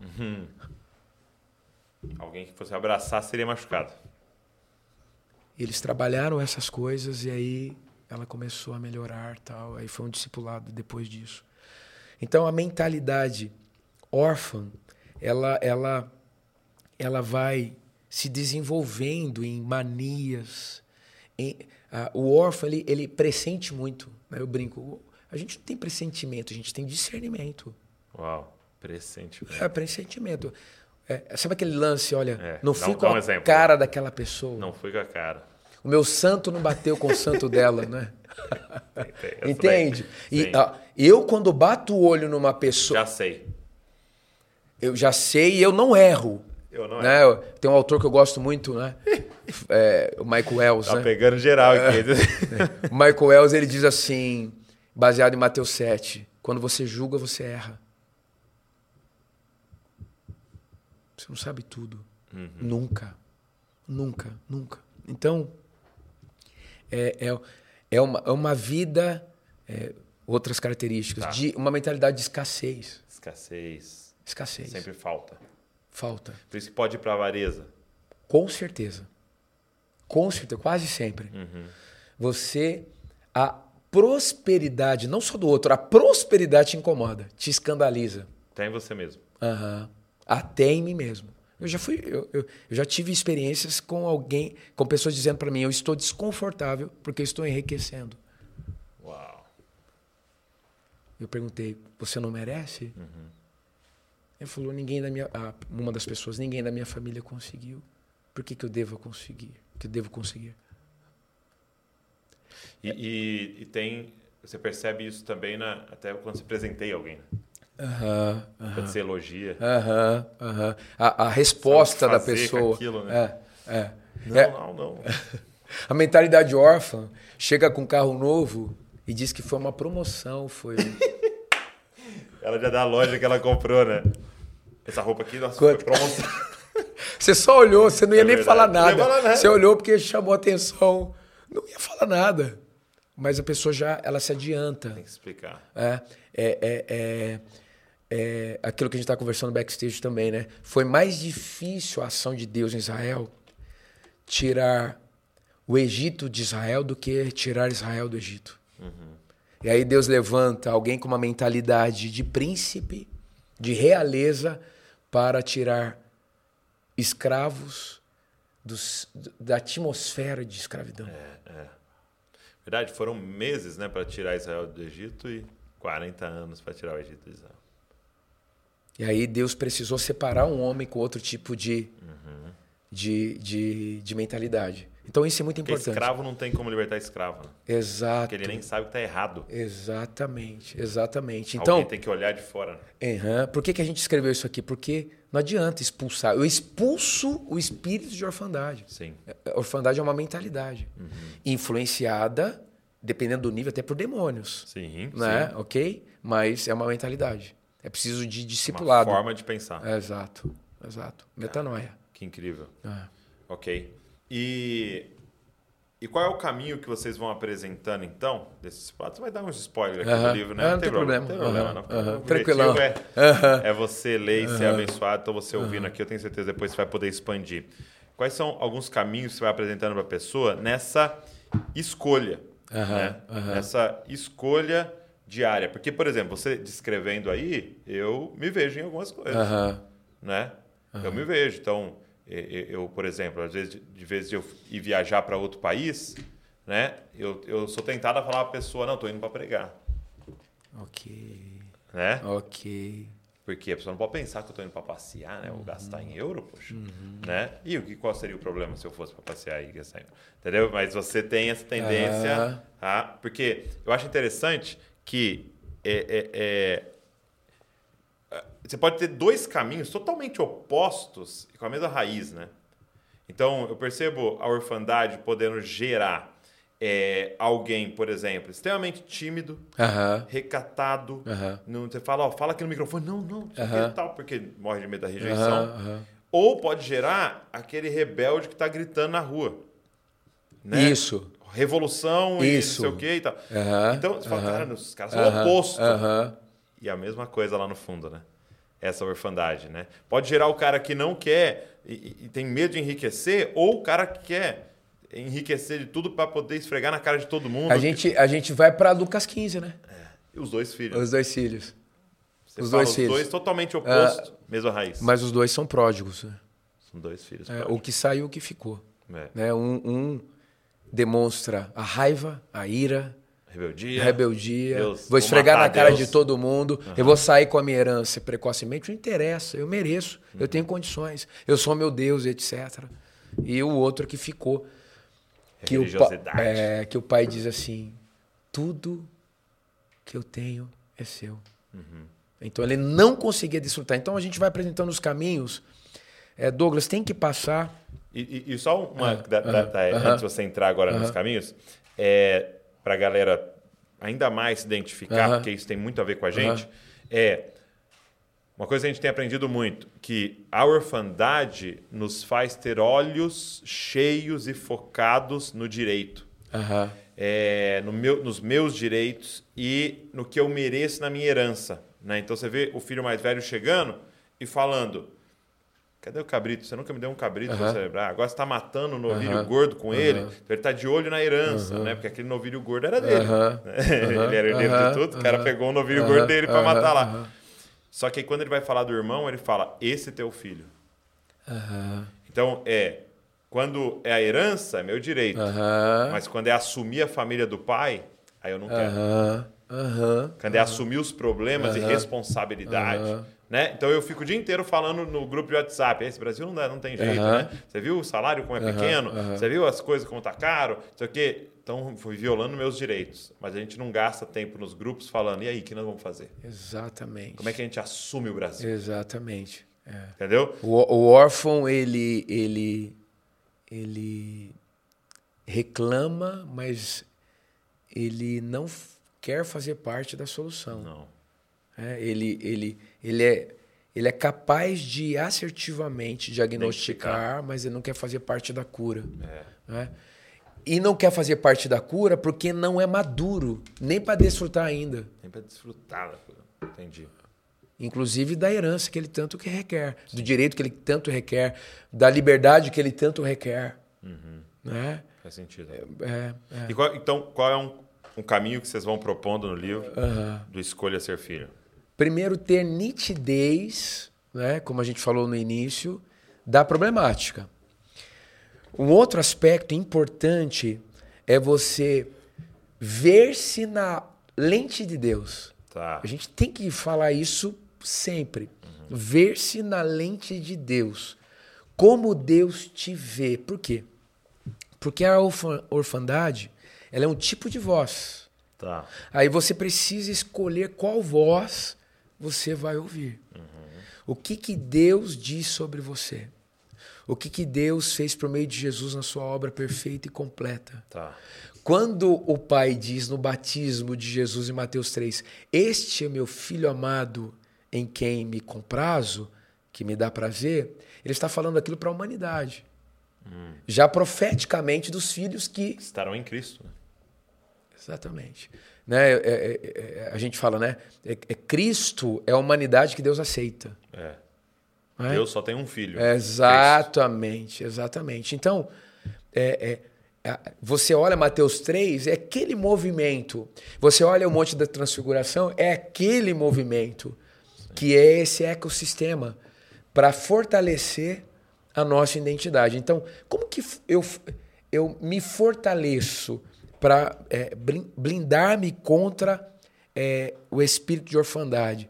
Alguém que fosse abraçar seria machucado. Eles trabalharam essas coisas e aí ela começou a melhorar, tal. Aí foi um discipulado depois disso. Então a mentalidade órfã, ela ela ela vai se desenvolvendo em manias. Em, o órfão ele, ele pressente muito. Né? Eu brinco. A gente não tem pressentimento, a gente tem discernimento. Uau. Presente. É pressentimento. É, sabe aquele lance, olha, É, não fui com a exemplo. cara daquela pessoa. Não fui com a cara. O meu santo não bateu com o santo dela, né? Entende? E ó, eu, quando bato o olho numa pessoa, Já sei. eu já sei e eu não erro. Eu não né? Eu- Tem um autor que eu gosto muito, né? É, o Michael Wells, Tá né? pegando geral aqui. O Michael Wells ele diz assim, baseado em Mateus 7, quando você julga, você erra. Você não sabe tudo. Uhum. Nunca. Nunca, nunca. Então, é, é, é, uma, é uma vida, é, outras características, Tá. de uma mentalidade de escassez. Escassez. Escassez. Sempre falta. Falta. Por isso que pode ir pra avareza. Com certeza. Com certeza, quase sempre. Você, a prosperidade, não só do outro, a prosperidade te incomoda, te escandaliza. Até em você mesmo. Aham. Até em mim mesmo. Eu já fui, eu, eu- eu já tive experiências com alguém, com pessoas dizendo para mim, eu estou desconfortável porque eu estou enriquecendo. Uau. Eu perguntei, você não merece? Ele falou, ninguém da minha, ah, uma das pessoas, ninguém da minha família conseguiu. Por que, que eu devo conseguir? Que eu devo conseguir? E, e- e tem. Você percebe isso também na, até quando você presenteia alguém. Né? Aham, Quando você elogia. aham, aham. A, a resposta da pessoa. aquilo, né? É, é. Não, É, não, não. A mentalidade órfã chega com um carro novo e diz que foi uma promoção, foi. Ela já dá a loja que ela comprou, né? Essa roupa aqui, nossa, Quanto? foi promoção. Você só olhou, você não ia É nem falar Não ia nada. falar nada. Você olhou porque chamou atenção. Não ia falar nada. Mas a pessoa já ela se adianta. Tem que explicar. É, é, é, é, é aquilo que a gente está conversando backstage também, né? Foi mais difícil a ação de Deus em Israel tirar o Egito de Israel do que tirar Israel do Egito. E aí Deus levanta alguém com uma mentalidade de príncipe, de realeza, para tirar escravos dos- da atmosfera de escravidão. Verdade, foram meses, né, para tirar Israel do Egito e 40 anos para tirar o Egito de Israel. E aí Deus precisou separar um homem com outro tipo de, de, de, de mentalidade. Então isso é muito Porque importante. escravo não tem como libertar escravo, né? Exato. Porque ele nem sabe que tá errado. Exatamente, exatamente. Então, Alguém tem que olhar de fora. né? aham, por que, que a gente escreveu isso aqui? Porque não adianta expulsar. Eu expulso o espírito de orfandade. Sim. A Orfandade é uma mentalidade influenciada, dependendo do nível, até por demônios. Sim, Né? sim. Ok? Mas é uma mentalidade. É preciso de Uma discipulado. forma de pensar. É, Exato, exato. Metanoia. Que incrível. É. Ok. E, e qual é o caminho que vocês vão apresentando, então, desses platos? Você vai dar uns spoilers aqui Aham. do livro, né? Ah, não tem problema. Não tem problema, Aham, não. aham. O objetivo Tranquilão. É, é você ler e ser abençoado. Então, você ouvindo aqui, eu tenho certeza depois você vai poder expandir. Quais são alguns caminhos que você vai apresentando para a pessoa nessa escolha? Né? Nessa escolha diária. Porque, por exemplo, você descrevendo aí, eu me vejo em algumas coisas né? Eu me vejo. Então, eu, por exemplo, às vezes, de vez de eu ir viajar para outro país, né? Eu, eu sou tentado a falar para a pessoa, não, estou indo para pregar, Ok. né? Ok. Porque a pessoa não pode pensar que eu estou indo para passear, né? Ou gastar em euro, poxa, né? E o que qual seria o problema se eu fosse para passear e gastar em euro? Entendeu? Mas você tem essa tendência, a, porque eu acho interessante que é, é- é, você pode ter dois caminhos totalmente opostos e com a mesma raiz, né? Então, eu percebo a orfandade podendo gerar é, alguém, por exemplo, extremamente tímido, Aham. recatado. Aham. Não, você fala, ó, fala aqui no microfone. Não, não, Aham. é tal, porque morre de medo da rejeição. Ou pode gerar aquele rebelde que está gritando na rua. Né? Isso. Revolução e Isso. não sei o que e tal. Então, você fala, cara, os caras são o Aham, oposto. Aham. E a mesma coisa lá no fundo, né? Essa orfandade, né? Pode gerar o cara que não quer e, e- tem medo de enriquecer, ou o cara que quer enriquecer de tudo para poder esfregar na cara de todo mundo. A gente, a gente vai para Lucas 15, né? E os dois filhos. Os dois filhos. Você os fala, dois os filhos. dois totalmente opostos, mesma raiz. Mas os dois são pródigos. né? São dois filhos. É, o que saiu, o que ficou. É. Né? Um, um demonstra a raiva, a ira, Rebeldia. rebeldia. Deus, vou esfregar na cara Deus. de todo mundo. Eu vou sair com a minha herança precocemente. Não interessa, eu mereço. Eu tenho condições. Eu sou meu Deus, etc. E o outro que ficou. Que o, é, que o pai diz assim: tudo que eu tenho é seu. Uhum. Então ele não conseguia desfrutar. Então a gente vai apresentando os caminhos. É, Douglas tem que passar. E, e- e só uma, Ah, da- da- da- aham. antes de você entrar agora nos caminhos, é, para a galera ainda mais se identificar, Aham. porque isso tem muito a ver com a gente, é Uma coisa que a gente tem aprendido muito, que a orfandade nos faz ter olhos cheios e focados no direito. Aham. É, no meu, nos meus direitos e no que eu mereço na minha herança. Né? Então você vê o filho mais velho chegando e falando: Cadê o cabrito? Você nunca me deu um cabrito para Aham. celebrar. Agora você está matando o novilho Aham. gordo com ele. Aham. Então ele está de olho na herança, né? Porque aquele novilho gordo era dele. Né? ele era herdeiro de tudo. O cara pegou o novilho gordo dele para matar lá. Só que aí quando ele vai falar do irmão, ele fala: Esse teu filho. Então é. Quando é a herança, é meu direito. Mas quando é assumir a família do pai, aí eu não quero. Quando é assumir os problemas e responsabilidade. Né? Então eu fico o dia inteiro falando no grupo de WhatsApp. Esse Brasil não, dá, não tem jeito, Aham. né? Você viu o salário como é Aham, pequeno? aham. Você viu as coisas como tá caro? Não sei o quê. Então fui violando meus direitos. Mas a gente não gasta tempo nos grupos falando, e aí, o que nós vamos fazer? Exatamente. Como é que a gente assume o Brasil? Exatamente. É. Entendeu? O, o órfão, ele, ele, ele reclama, mas ele não quer fazer parte da solução. Não. É, ele, ele, ele, é, ele é capaz de assertivamente diagnosticar, mas ele não quer fazer parte da cura. É. né? E não quer fazer parte da cura porque não é maduro, nem para desfrutar ainda. Tem pra desfrutar da coisa. Entendi. Inclusive da herança que ele tanto que requer, do direito que ele tanto requer, da liberdade que ele tanto requer. Né? Faz sentido. É, é. E qual- então, qual é um, um caminho que vocês vão propondo no livro Aham. do Escolha Ser Filho? Primeiro, ter nitidez, né, como a gente falou no início, da problemática. Um outro aspecto importante é você ver-se na lente de Deus. Tá. A gente tem que falar isso sempre. Ver-se na lente de Deus. Como Deus te vê. Por quê? Porque a orfa- orfandade ela é um tipo de voz. Tá. Aí você precisa escolher qual voz você vai ouvir. O que, que Deus diz sobre você? O que, que Deus fez por meio de Jesus na sua obra perfeita e completa? Tá. Quando o Pai diz no batismo de Jesus em Mateus 3: Este é meu filho amado em quem me comprazo, que me dá prazer, ele está falando aquilo para a humanidade. Já profeticamente dos filhos que Estarão em Cristo. né? Exatamente. Né? é- é- é- a gente fala, né? É, é Cristo é a humanidade que Deus aceita. É. Deus só tem um filho. Exatamente, exatamente. Então, você olha Mateus 3, é aquele movimento. Você olha o Monte da Transfiguração, é aquele movimento que é esse ecossistema para fortalecer a nossa identidade. Então, como que eu, eu me fortaleço para blindar-me contra é, o espírito de orfandade?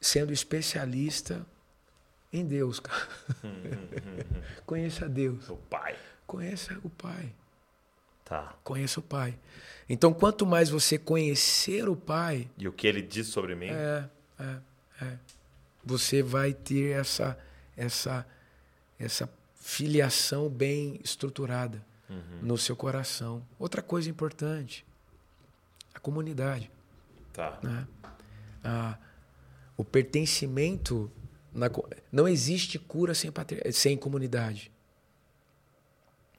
Sendo especialista em Deus, cara. Conheça Deus. O pai. Conheça o Pai. Tá. Conheça o Pai. Então, quanto mais você conhecer o Pai, E o que ele diz sobre mim? é, é, é, você vai ter essa, essa, essa filiação bem estruturada no seu coração. Outra coisa importante, a comunidade. Tá. né? O pertencimento. Na, não existe cura sem, pater- sem comunidade.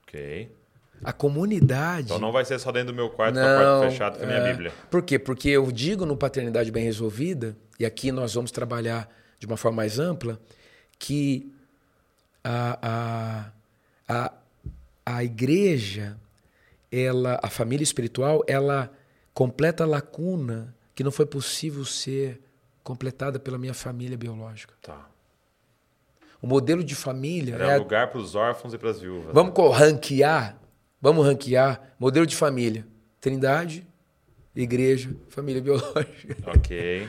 Ok. A comunidade. Então não vai ser só dentro do meu quarto com a porta fechada com a minha é. Bíblia. Por quê? Porque eu digo no Paternidade Bem Resolvida, e aqui nós vamos trabalhar de uma forma mais ampla, que a, a, a, a igreja, ela, a família espiritual, ela completa a lacuna que não foi possível ser completada pela minha família biológica. Tá. O modelo de família Era é a- lugar para os órfãos e para as viúvas. Vamos co- ranquear? Vamos ranquear modelo de família. Trindade, igreja, família biológica. Ok.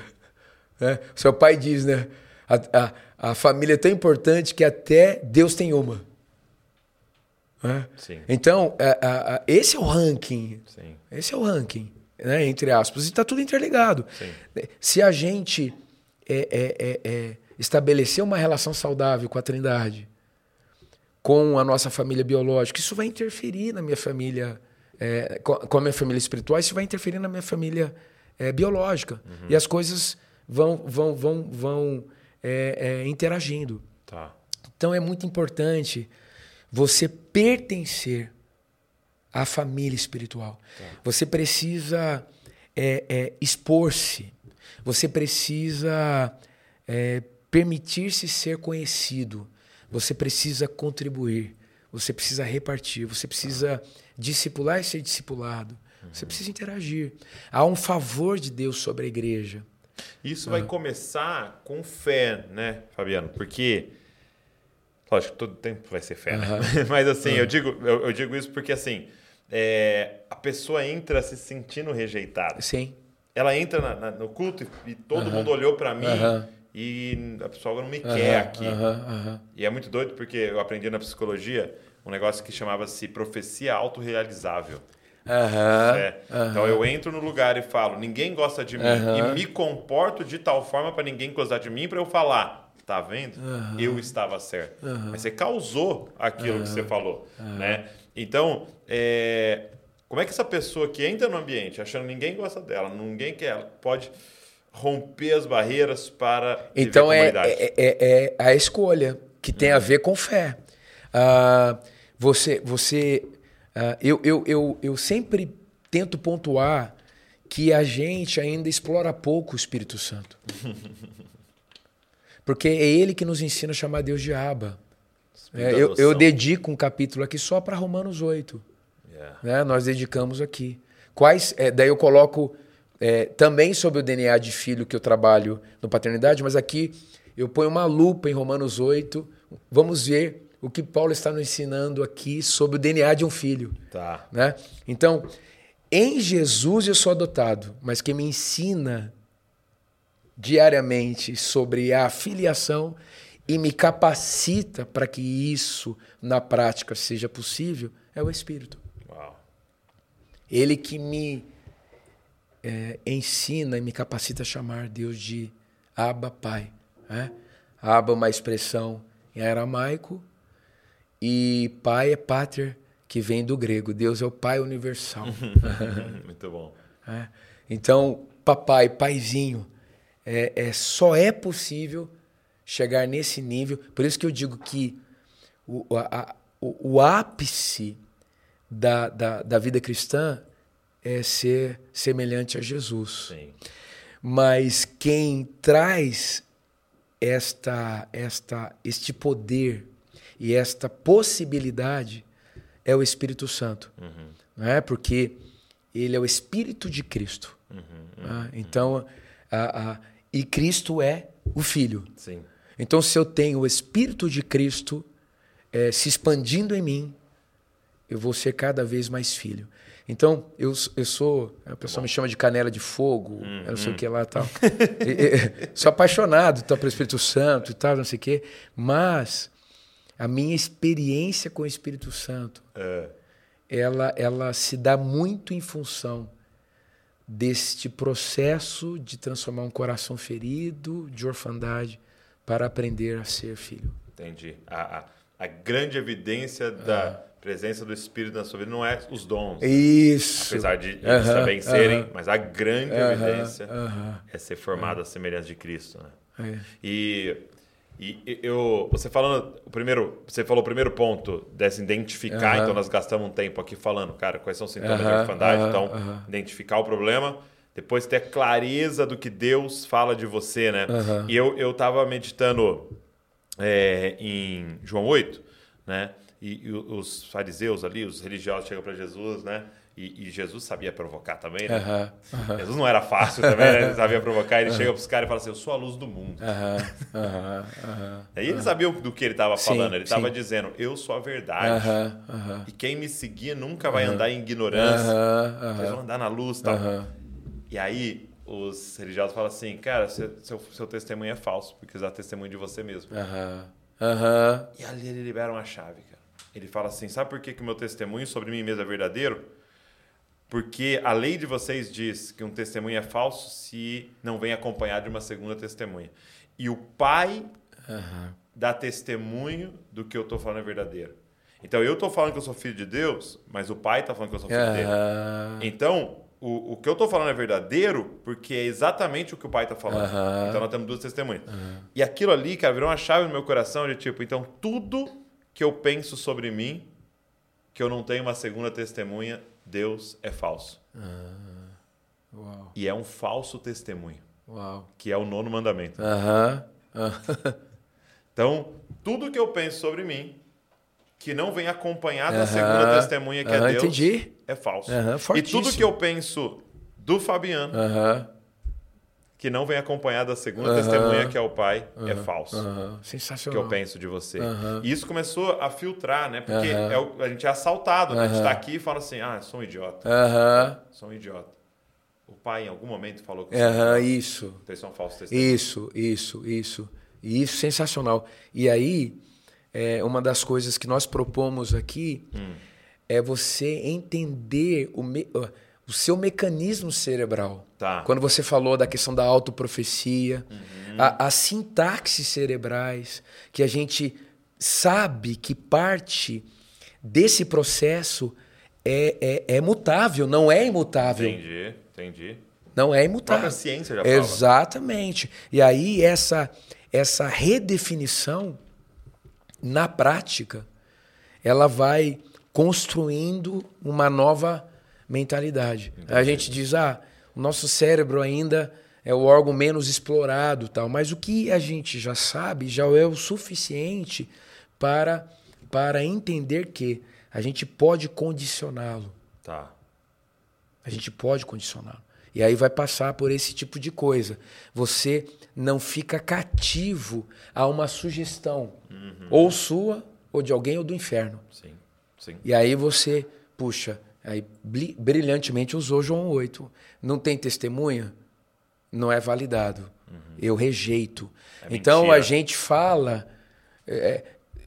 né? Seu pai diz, né? A, a, a família é tão importante que até Deus tem uma. Né? Então, a- a- a- esse é o ranking. Sim. Esse é o ranking, né? entre aspas. E está tudo interligado. Sim. Se a gente é, é, é, é, estabelecer uma relação saudável com a Trindade, com a nossa família biológica, isso vai interferir na minha família, é, com com a minha família espiritual, isso vai interferir na minha família é, biológica. E as coisas vão, vão, vão, vão é, é, interagindo. Tá. Então é muito importante você pertencer à família espiritual. Você precisa é, é, expor-se. Você precisa é, permitir-se ser conhecido. Você precisa contribuir. Você precisa repartir. Você precisa discipular e ser discipulado. Você precisa interagir. Há um favor de Deus sobre a igreja. Isso vai começar com fé, né, Fabiano? Porque, lógico, todo tempo vai ser fé, né? Mas assim, eu, digo, eu, eu digo isso porque assim, é, a pessoa entra se sentindo rejeitada. Sim. Ela entra na- na- no culto e, e todo mundo olhou para mim e a pessoa não me quer aqui. E é muito doido porque eu aprendi na psicologia um negócio que chamava-se profecia autorrealizável. Aham, É. Então eu entro no lugar e falo, ninguém gosta de mim, Aham. e me comporto de tal forma para ninguém gostar de mim, para eu falar, tá vendo? Eu estava certo. Mas você causou aquilo que você falou, né? Então, é, como é que essa pessoa que entra no ambiente achando que ninguém gosta dela, ninguém quer ela, pode romper as barreiras para Então é, é, é- é a escolha que tem a ver com fé. Ah, você, você, ah, eu, eu, eu, eu sempre tento pontuar que a gente ainda explora pouco o Espírito Santo. Porque é ele que nos ensina a chamar Deus de Abba. É, eu, eu dedico um capítulo aqui só para Romanos 8 Yeah. né? Nós dedicamos aqui. Quais? é, daí eu coloco é, também sobre o DNA de filho que eu trabalho no paternidade, mas aqui eu ponho uma lupa em Romanos 8. Vamos ver o que Paulo está nos ensinando aqui sobre o DNA de um filho. Tá. Né? Então, em Jesus eu sou adotado, mas quem me ensina diariamente sobre a filiação e me capacita para que isso na prática seja possível é o Espírito. Uau. Ele que me é, ensina e me capacita a chamar Deus de Abba Pai. Né? Abba é uma expressão em aramaico e Pai é Pater, que vem do grego. Deus é o Pai universal. Muito bom. né? Então, papai, paizinho, é, é, só é possível chegar nesse nível. Por isso que eu digo que o, a- o, o ápice da, da, da vida cristã é ser semelhante a Jesus. Sim. Mas quem traz esta, esta, este poder e esta possibilidade é o Espírito Santo. Não é? Porque ele é o Espírito de Cristo. Ah, então, a- a- e Cristo é o Filho. Sim. Então, se eu tenho o Espírito de Cristo eh, se expandindo em mim, eu vou ser cada vez mais filho. Então, eu, eu sou. A pessoa me chama de canela de fogo, eu não sei o que lá tal. E- e- sou apaixonado tá, pelo Espírito Santo e tal, não sei o quê. Mas a minha experiência com o Espírito Santo, É. ela, ela se dá muito em função deste processo de transformar um coração ferido de orfandade para aprender a ser filho. Entendi. A, a, a grande evidência da presença do Espírito na sua vida não é os dons, Isso. apesar de eles Aham, também serem, aham. mas a grande Aham, evidência aham. é ser formado à semelhança de Cristo. Né? É. E, e eu, você falando, o primeiro, você falou o primeiro ponto desse identificar, Aham. então nós gastamos um tempo aqui falando, cara, quais são os sintomas de Aham, orfandade, aham, então identificar o problema, depois ter clareza do que Deus fala de você, né? E eu, eu tava meditando é, em João 8, né? E, e os fariseus ali, os religiosos chegam para Jesus, né? E, e Jesus sabia provocar também, né? Aham, aham, Jesus não era fácil também, né? Ele sabia provocar. Ele chega para os caras e fala assim: Eu sou a luz do mundo. Aí ele sabia do que ele estava falando. Ele estava dizendo: Eu sou a verdade. E quem me seguir nunca vai andar em ignorância. Vocês vão andar na luz e tal. E aí os religiosos falam assim: Cara, seu, seu, seu testemunho é falso, porque você dá testemunho de você mesmo. E ali ele libera uma chave, cara. Ele fala assim: Sabe por que o meu testemunho sobre mim mesmo é verdadeiro? Porque a lei de vocês diz que um testemunho é falso se não vem acompanhado de uma segunda testemunha. E o Pai aham. dá testemunho do que eu estou falando é verdadeiro. Então eu estou falando que eu sou filho de Deus, mas o Pai está falando que eu sou filho dele. Aham. Então, o, o que eu tô falando é verdadeiro porque é exatamente o que o pai tá falando. Aham. Então nós temos duas testemunhas. E aquilo ali, cara, virou uma chave no meu coração de tipo, então tudo que eu penso sobre mim, que eu não tenho uma segunda testemunha, Deus é falso. Uau, E é um falso testemunho, uau. que é o nono mandamento. Aham. aham. Então, tudo que eu penso sobre mim, que não vem acompanhado da segunda testemunha, que é Deus, entendi. é falso. E tudo que eu penso do Fabiano. Que não vem acompanhado da segunda Aham. testemunha, que é o pai, é falso. Aham. Que Sensacional. eu penso de você. E isso começou a filtrar, né? Porque é o- a gente é assaltado. né? A gente Aham. tá aqui e fala assim: ah, eu sou um idiota. Aham. Sou um idiota. O pai, em algum momento, falou que um idiota. isso. Então, isso é um falso testemunho. Isso, isso, isso. E isso sensacional. E aí, é, uma das coisas que nós propomos aqui Hum. é você entender o, me- o seu mecanismo cerebral. Tá. Quando você falou da questão da autoprofecia, Uhum. a- as sintaxes cerebrais, que a gente sabe que parte desse processo é, é, é mutável, não é imutável. Entendi, entendi. Não é A imutável. própria ciência já fala. Exatamente. E aí essa essa redefinição na prática ela vai construindo uma nova mentalidade. A gente diz, ah, o nosso cérebro ainda é o órgão menos explorado, tal, mas o que a gente já sabe já é o suficiente para para entender que a gente pode condicioná-lo. Tá. A gente pode condicionar. E aí vai passar por esse tipo de coisa. Você não fica cativo a uma sugestão, ou sua, ou de alguém, ou do inferno. Sim, sim. E aí você, puxa, aí bri- brilhantemente usou João 8. Não tem testemunha? Não é validado. Eu rejeito. É então mentira. a gente fala é,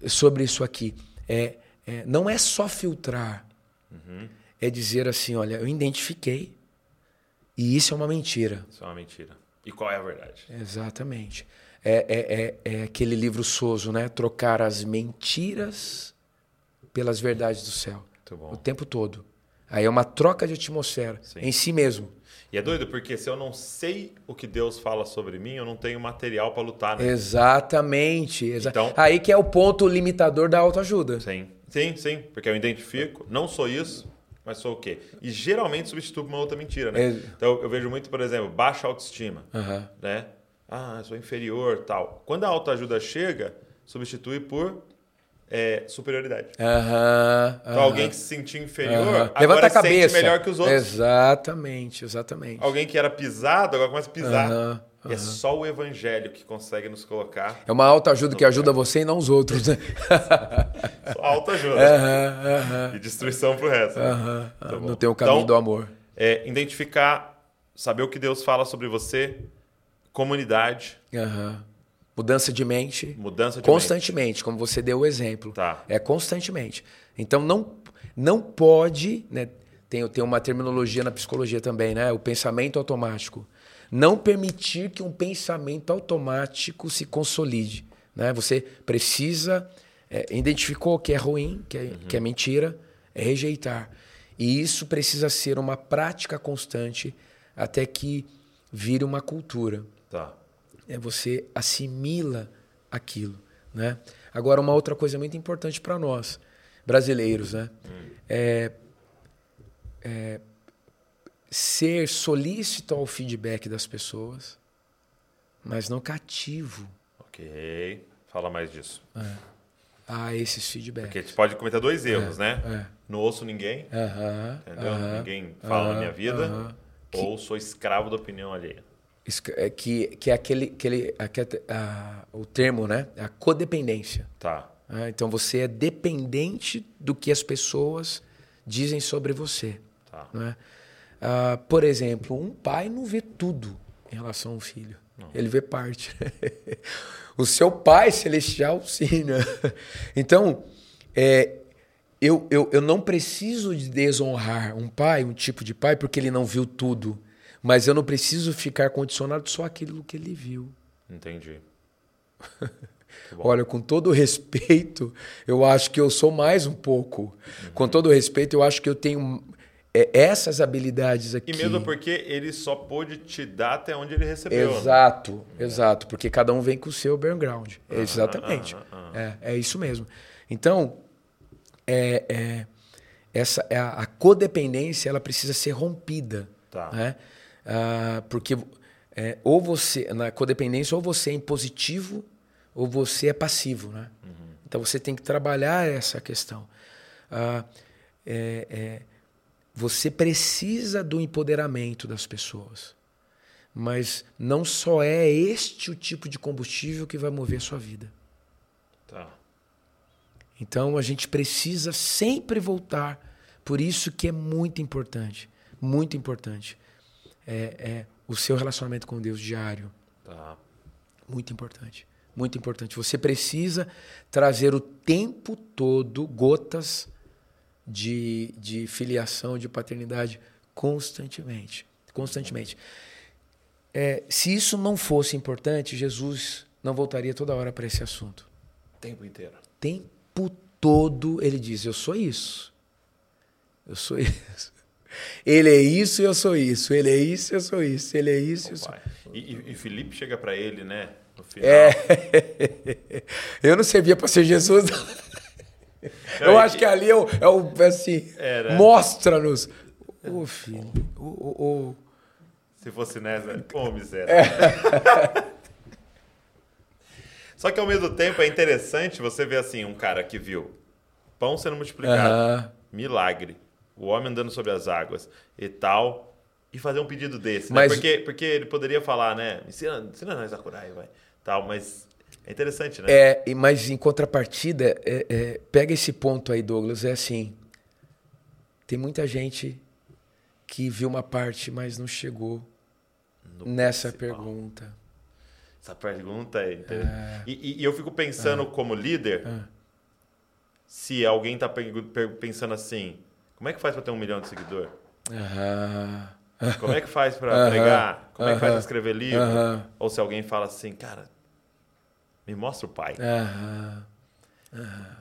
sobre isso aqui. É, é, não é só filtrar. É dizer assim, olha, eu identifiquei e isso é uma mentira. Isso é uma mentira. E qual é a verdade? Exatamente. É, é, é, é aquele livro Soso, né? Trocar as mentiras pelas verdades do céu. O tempo todo. Aí é uma troca de atmosfera Sim. em si mesmo. E é doido porque se eu não sei o que Deus fala sobre mim, eu não tenho material para lutar, né? Exatamente. exa- Então- Aí que é o ponto limitador da autoajuda. Sim. Sim, sim. Porque eu identifico, não sou isso, mas sou o quê? E geralmente substituo por uma outra mentira, né? É. Então eu vejo muito, por exemplo, baixa autoestima, Aham. né? Ah, eu sou inferior, tal. Quando a autoajuda chega, substitui por é, superioridade. Aham. Então aham, alguém que se sentia inferior, aham. agora Levanta a sente cabeça. melhor que os outros. Exatamente, exatamente. Alguém que era pisado, agora começa a pisar. Aham, E é só o evangelho que consegue nos colocar. É uma autoajuda que ajuda você e não os outros, né? Só autoajuda. Aham, aham, E destruição pro resto. né? Tá. Não tem o caminho Então, do amor. É, identificar, saber o que Deus fala sobre você, comunidade, Aham. Mudança de mente. mudança de Constantemente, como você deu o exemplo. Tá. É constantemente. Então não, não pode, né? Tem, tem uma terminologia na psicologia também, né? O pensamento automático. Não permitir que um pensamento automático se consolide. Né? Você precisa. É, identificou que é ruim, que é, que é mentira, é rejeitar. E isso precisa ser uma prática constante até que vire uma cultura Tá. É você assimila aquilo, né? Agora uma outra coisa muito importante para nós brasileiros, né? É, é ser solícito ao feedback das pessoas, mas não cativo Ok. Fala mais disso. a esses feedbacks. Porque a gente pode cometer dois erros, né? é. Não ouço ninguém, Aham, entendeu? aham, ninguém fala na aham, minha vida. Ou sou escravo da opinião alheia. Que- é que, que é aquele, aquele, aquele a- o termo, né? A codependência. Tá. Ah, então você é dependente do que as pessoas dizem sobre você. Tá. não é? Ah, por exemplo, um pai não vê tudo em relação a um filho. Ele vê parte. o seu pai celestial, sim. Né? Então, é, eu, eu, eu não preciso de desonrar um pai, um tipo de pai, porque ele não viu tudo. Mas eu não preciso ficar condicionado só àquilo que ele viu. Entendi. bom. Olha, com todo respeito, eu acho que eu sou mais um pouco. Com todo respeito, eu acho que eu tenho é, essas habilidades aqui. E mesmo porque ele só pôde te dar até onde ele recebeu. né? Exato, exato. Porque cada um vem com o seu background. Exatamente. É, é isso mesmo. Então, é, é, essa, é a, a codependência ela precisa ser rompida. Tá. Né? Ah, porque é, ou você, na codependência, ou você é impositivo ou você é passivo. Né? Então você tem que trabalhar essa questão. Ah, é, é, você precisa do empoderamento das pessoas. Mas não só é este o tipo de combustível que vai mover a sua vida. Tá. Então a gente precisa sempre voltar. Por isso que é muito importante, muito importante, é, é o seu relacionamento com Deus diário. Tá. Muito importante, muito importante. Você precisa trazer o tempo todo gotas de, de filiação, de paternidade, constantemente, constantemente. É, se isso não fosse importante, Jesus não voltaria toda hora para esse assunto tempo inteiro. tempo todo ele diz: Eu sou isso. Eu sou isso. Ele é isso e eu sou isso. Ele é isso e eu sou isso. Ele é isso e eu sou Pai. E, e, e Felipe chega pra ele, né? No final. É. Eu não servia para ser Jesus. não. Eu Não, acho que ali é o, é o assim, É, né? mostra-nos. Ô filho, ô, ô, ô. Se fosse nessa, ô miséria. É. Só que ao mesmo tempo é interessante você ver assim, um cara que viu pão sendo multiplicado, Aham. milagre, o homem andando sobre as águas e tal, e fazer um pedido desse, né? Mas- Porque, porque ele poderia falar, né? Ensina, ensina nós a curar vai. Tal, mas é interessante, né? É, mas em contrapartida, é, é, pega esse ponto aí, Douglas, é assim. Tem muita gente que viu uma parte, mas não chegou No nessa principal. pergunta. Essa pergunta é interessante. E, e- e eu fico pensando como líder, se alguém tá pe- pensando assim, como é que faz para ter um milhão de seguidor? Aham. Como é que faz para Aham, pregar? Como é que faz para escrever livro? Ou se alguém fala assim, cara, me mostra o Pai.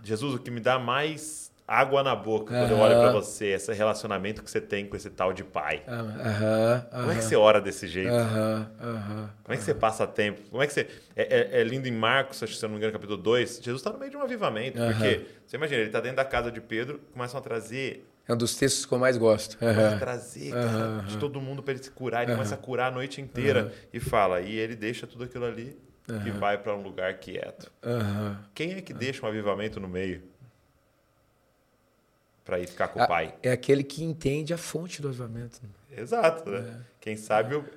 Jesus, o que me dá mais água na boca quando eu olho para você, esse relacionamento que você tem com esse tal de Pai. Aham. Como é que você ora desse jeito? Como é que você passa tempo? Como é que você. É, é- é lindo em Marcos, acho que se eu não me engano, capítulo 2. Jesus está no meio de um avivamento. Porque, você imagina, ele está dentro da casa de Pedro, começam a trazer. É um dos textos que eu mais gosto. Aham. trazer cara, Aham, de todo mundo para ele se curar. Ele começa a curar a noite inteira e fala. E ele deixa tudo aquilo ali e vai para um lugar quieto. Quem é que deixa um avivamento no meio? Para ir ficar com o pai. É aquele que entende a fonte do avivamento. Exato, né? Quem sabe o, que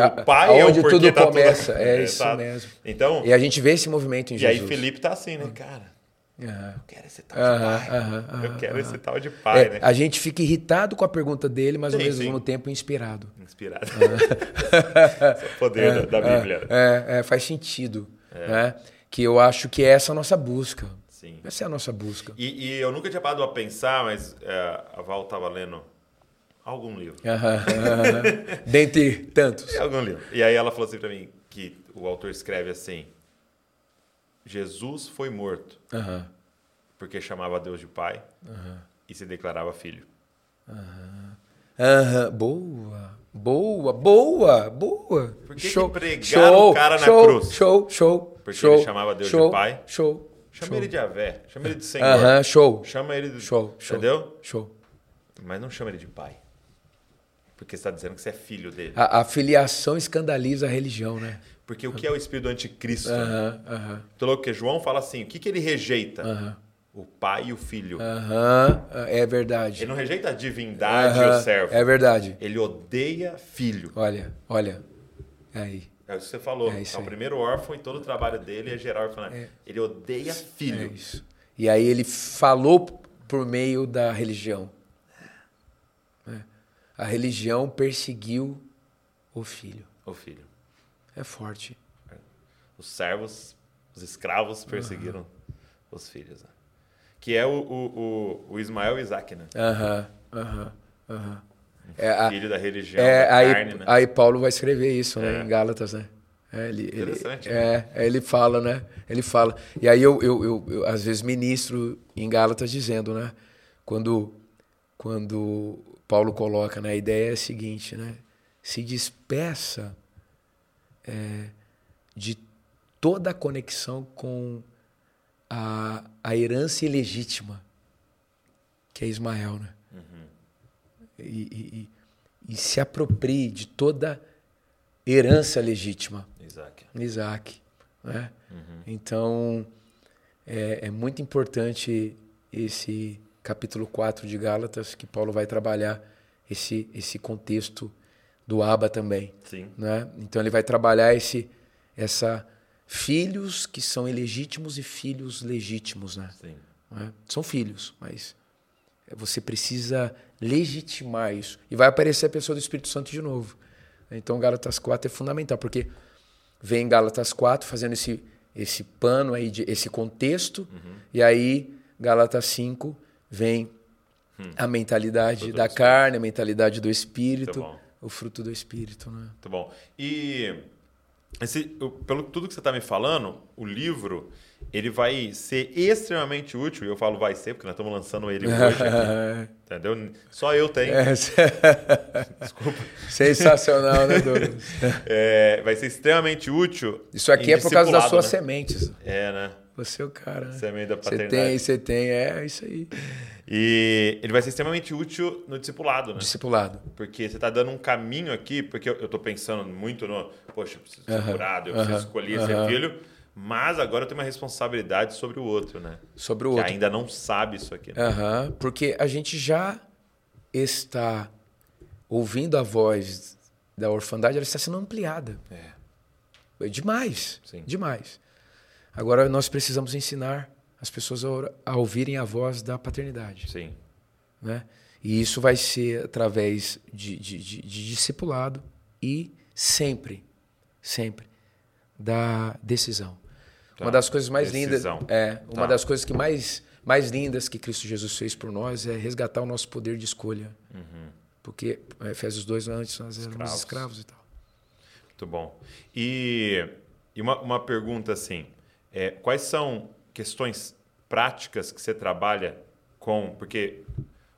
É, o pai é o aonde porquê tudo tá começa, tudo... é isso mesmo. Então, E a gente vê esse movimento em e aí Jesus. Felipe tá assim, né? Cara, Aham. eu quero esse tal de pai. aham, eu quero esse tal de pai, É, né? A gente fica irritado com a pergunta dele, mas ao Sim, mesmo sim. tempo inspirado. Inspirado. Esse é o poder da, da Bíblia. É, é, faz sentido. Né? Que eu acho que essa é a nossa busca. Sim. Essa é a nossa busca. E, e eu nunca tinha parado a pensar, mas é, a Val tava lendo algum livro. Dentre tantos. É, algum livro. E aí ela falou assim pra mim que o autor escreve assim: Jesus foi morto Aham. porque chamava Deus de pai e se declarava filho. Aham. Boa. Boa, boa, boa. Por que que pregaram o cara na show, cruz? Show, show. Porque show, ele chamava Deus de show, pai? Show. Chama show. ele de Avé, chama ele de Senhor. Show. Chama ele de. Show, show. Entendeu? Show. Mas não chama ele de pai. Porque você está dizendo que você é filho dele. A, a filiação escandaliza a religião, né? Porque o que é o espírito do anticristo? Aham, aham, Tô louco, porque João fala assim: o que, que ele rejeita? O pai e o filho. Aham, é verdade. Ele não rejeita a divindade e Aham, o servo. É verdade. Ele odeia filho. Olha, olha. Aí. É isso que você falou. É É, o primeiro órfão e todo o trabalho dele é gerar orfanato. Ele odeia É filho. isso. E aí ele falou por meio da religião. É. A religião perseguiu o filho. O filho. É forte. Os servos, os escravos perseguiram os filhos. né? Que é o, o, o, o Ismael e Isaac, né? Aham, aham, aham. É, a- Filho da religião, é, da aí, carne, né? aí Paulo vai escrever isso, né? É. Em Gálatas, né? É, ele, ele, Interessante, é, é, ele fala, né? Ele fala. E aí eu, eu, eu, eu, às vezes ministro em Gálatas dizendo, né? Quando, quando Paulo coloca, né? A ideia é a seguinte, né? Se despeça é, de toda a conexão com a, a herança ilegítima, que é Ismael, né? E, e, e, e se aproprie de toda herança legítima. Isaac. Isaac. Né? Então, é, é muito importante esse capítulo 4 de Gálatas, que Paulo vai trabalhar esse, esse contexto do Abba também. Sim. Né? Então, ele vai trabalhar esse, essa filhos que são ilegítimos e filhos legítimos. Né? Sim. né? São filhos, mas você precisa legitimar isso. E vai aparecer a pessoa do Espírito Santo de novo. Então, Gálatas 4 é fundamental, porque vem Gálatas 4 fazendo esse, esse pano aí, de, esse contexto, e aí Gálatas 5 vem a mentalidade da carne, a mentalidade do Espírito, o fruto do Espírito. Né? Muito bom. E esse, pelo tudo que você está me falando, o livro ele vai ser extremamente útil. E eu falo vai ser, porque nós estamos lançando ele hoje aqui. entendeu? Só eu tenho. É, Desculpa. sensacional, né, Douglas? É, vai ser extremamente útil. Isso aqui é por causa das suas né? sementes. É, né? Você é o cara. né? Semente da Você paternidade. tem, você tem, é isso aí. E ele vai ser extremamente útil no discipulado, né? Discipulado. Porque você está dando um caminho aqui, porque eu, tô pensando muito no, poxa, eu preciso ser curado, eu preciso aham, escolher aham. ser filho, mas agora eu tenho uma responsabilidade sobre o outro, né? Sobre o Que outro. ainda não sabe isso aqui. Né? Aham, porque a gente já está ouvindo a voz da orfandade, ela está sendo ampliada. É. É demais. Sim. Demais. Agora nós precisamos ensinar as pessoas a, ouvirem a voz da paternidade. Sim. Né? E isso vai ser através de, de, de, de discipulado e sempre, sempre da decisão. Tá. Uma das coisas mais Decisão. lindas, é, uma Tá. das coisas que mais mais lindas que Cristo Jesus fez por nós é resgatar o nosso poder de escolha. Porque é, Efésios 2 antes nós éramos Escravos. escravos e tal. Muito bom. E, e uma, uma pergunta assim: é, quais são questões práticas que você trabalha com? Porque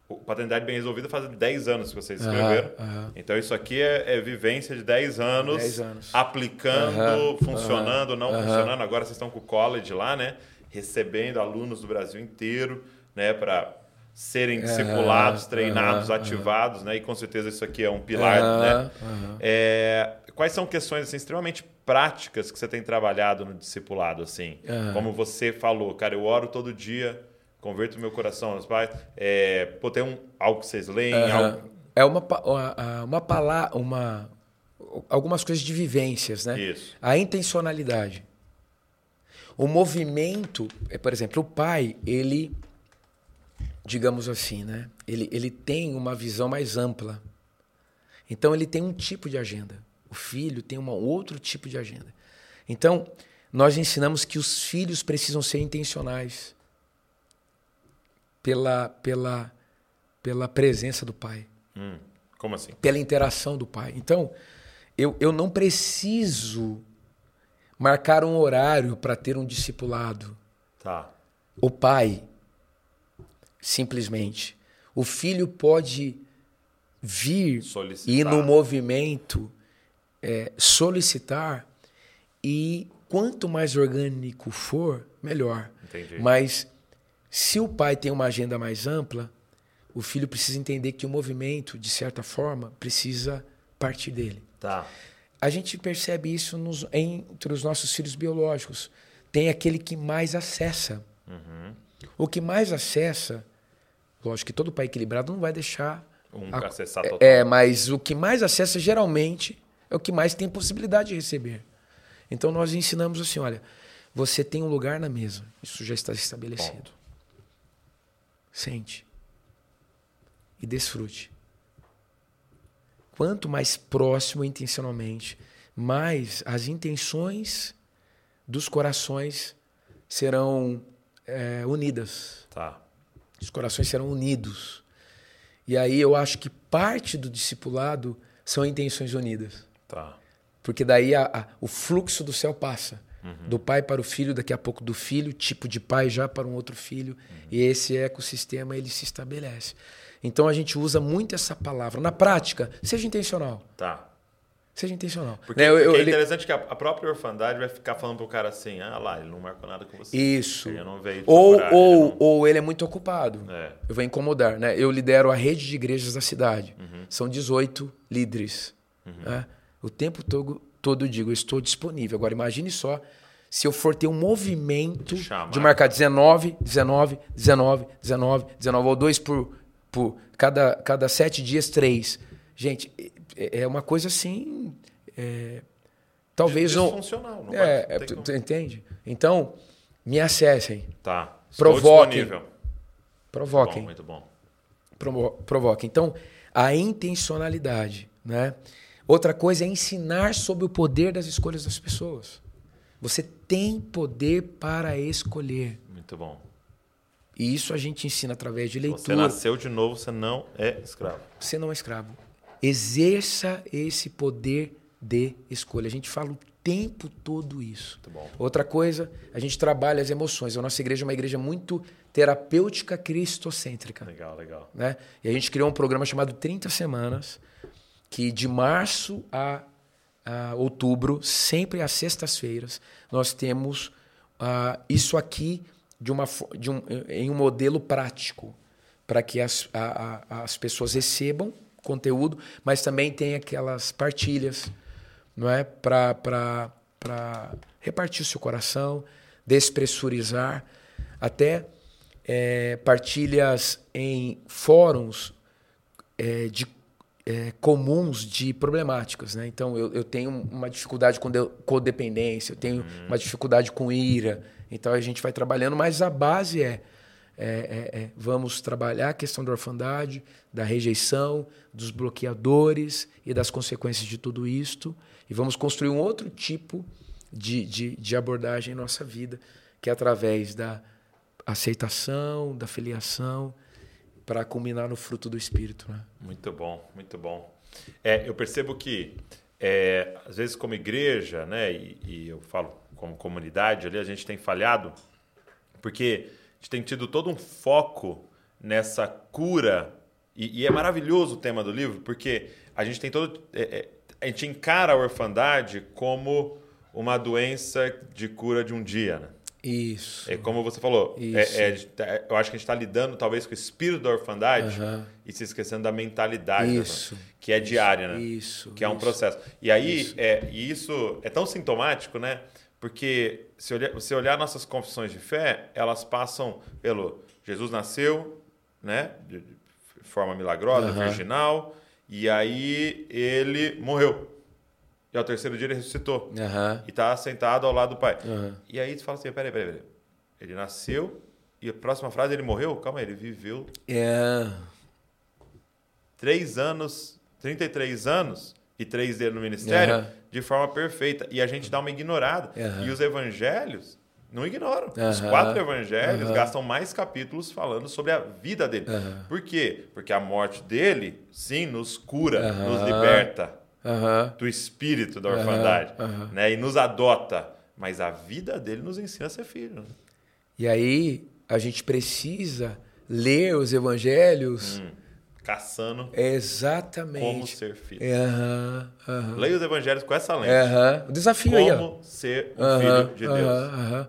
o Paternidade Bem Resolvida faz 10 anos que vocês escreveram. aham. Então isso aqui é, é vivência de 10 anos, 10 anos. aplicando, Aham, funcionando, não funcionando. Agora vocês estão com o college lá, né? Recebendo alunos do Brasil inteiro, né? Para serem discipulados, treinados, ativados, né? E com certeza isso aqui é um pilar, né? É, quais são questões assim, extremamente práticas que você tem trabalhado no discipulado? assim? Aham. Como você falou, cara, eu oro todo dia, converto meu coração aos pais. É, pô, tem um, algo que vocês leem? Aham. Algo... É uma, uma, uma palavra, uma, algumas coisas de vivências, né? Isso. A intencionalidade. O movimento, é, por exemplo, o pai, ele, digamos assim, né? Ele, ele tem uma visão mais ampla. Então, ele tem um tipo de agenda. O filho tem um outro tipo de agenda. Então, nós ensinamos que os filhos precisam ser intencionais pela, pela, pela presença do pai Hum, como assim? pela interação do pai. Então, eu, eu não preciso marcar um horário para ter um discipulado. Tá. O pai, simplesmente. O filho pode vir Solicitar. e no movimento é, solicitar e quanto mais orgânico for, melhor. Entendi. Mas se o pai tem uma agenda mais ampla, o filho precisa entender que o movimento, de certa forma, precisa partir dele. Tá. A gente percebe isso nos- entre os nossos filhos biológicos. Tem aquele que mais acessa. O que mais acessa, lógico que todo pai equilibrado não vai deixar. Um a- acessar total. É, mas o que mais acessa geralmente é o que mais tem possibilidade de receber. Então nós ensinamos assim: olha, você tem um lugar na mesa, isso já está estabelecido. Sente e desfrute. Quanto mais próximo intencionalmente, mais as intenções dos corações serão é, unidas. Tá. Os corações serão unidos. E aí eu acho que parte do discipulado são intenções unidas. Tá. Porque daí a- a- o fluxo do céu passa. Do pai para o filho, daqui a pouco do filho, tipo de pai já para um outro filho. E esse ecossistema ele se estabelece. Então a gente usa muito essa palavra. Na prática, seja intencional. Tá. Seja intencional. Porque, Né, eu- eu- porque é ele- interessante que a, própria orfandade vai ficar falando pro cara assim, ah lá, ele não marcou nada com você. Isso. Ele não veio Ou, procurar, ou, ele não- ou ele é muito ocupado. É. Eu vou incomodar, né? Eu lidero a rede de igrejas da cidade. Uhum. São 18 líderes. né? O tempo todo, todo eu digo, eu estou disponível. Agora, imagine só se eu for ter um movimento Chamar. de marcar 19, 19, 19, 19, 19, ou dois por, por cada, cada sete dias, três. Gente, é é uma coisa assim. é, talvez não. Disfuncional, não É, vai- é, tu, entende? Então, me acessem, Tá. Estou Provoquem. disponível. provoquem. Bom, muito bom. promo- provoca. Então, a intencionalidade, né? Outra coisa é ensinar sobre o poder das escolhas das pessoas. Você tem poder para escolher. Muito bom. E isso a gente ensina através de Você leitura. nasceu de novo, você não é escravo. Você não é escravo. Exerça esse poder de escolha. A gente fala o tempo todo isso. Muito bom. Outra coisa, a gente trabalha as emoções. A nossa igreja é uma igreja muito terapêutica cristocêntrica. Legal, legal. né? E a gente criou um programa chamado 30 Semanas, que de março a, a outubro, sempre às sextas-feiras, nós temos ah, isso aqui de uma, de um, em um modelo prático, para que as, a- a- as pessoas recebam conteúdo, mas também tem aquelas partilhas, não é? Para repartir o seu coração, despressurizar, até é, partilhas em fóruns é, de, é, comuns de problemáticas. Né? Então, eu, eu tenho uma dificuldade com de- codependência, eu tenho uma dificuldade com ira. Então, a gente vai trabalhando, mas a base é, é, é, é, vamos trabalhar a questão da orfandade, da rejeição, dos bloqueadores e das consequências de tudo isto. E vamos construir um outro tipo de, de, de abordagem em nossa vida, que é através da aceitação, da filiação, para culminar no fruto do Espírito. Né? Muito bom, muito bom. É, eu percebo que, é, às vezes, como igreja, né, e, e eu falo como comunidade ali, a gente tem falhado, porque a gente tem tido todo um foco nessa cura, e, e é maravilhoso o tema do livro, porque a gente tem todo. é, é, a gente encara a orfandade como uma doença de cura de um dia, né? Isso. É como você falou, Isso. é- é- eu acho que a gente está lidando talvez com o espírito da orfandade e se esquecendo da mentalidade, da Isso. que é diária, né? Isso. Que é um isso. processo. E aí, É, e isso é tão sintomático, né? Porque se olhar, você olhar nossas confissões de fé, elas passam pelo Jesus nasceu, né? De, de forma milagrosa, Aham. virginal, e aí ele morreu. E ao terceiro dia ele ressuscitou. Aham. E está sentado ao lado do pai. Aham. E aí tu fala assim, peraí, peraí, peraí. Ele nasceu e a próxima frase ele morreu? Calma aí, ele viveu É. três anos, 33 anos e três dele no ministério Aham. de forma perfeita. E a gente dá uma ignorada. E os evangelhos não ignoram. Os quatro evangelhos gastam mais capítulos falando sobre a vida dele. Por quê? Porque a morte dele, sim, nos cura, nos liberta Aham. do espírito da orfandade aham. né? e nos adota. Mas a vida dele nos ensina a ser filho. E aí a gente precisa ler os evangelhos Hum, caçando exatamente. como ser filho. Aham. Leia os evangelhos com essa lente. O desafio aí, ó. Como ser um filho de Deus.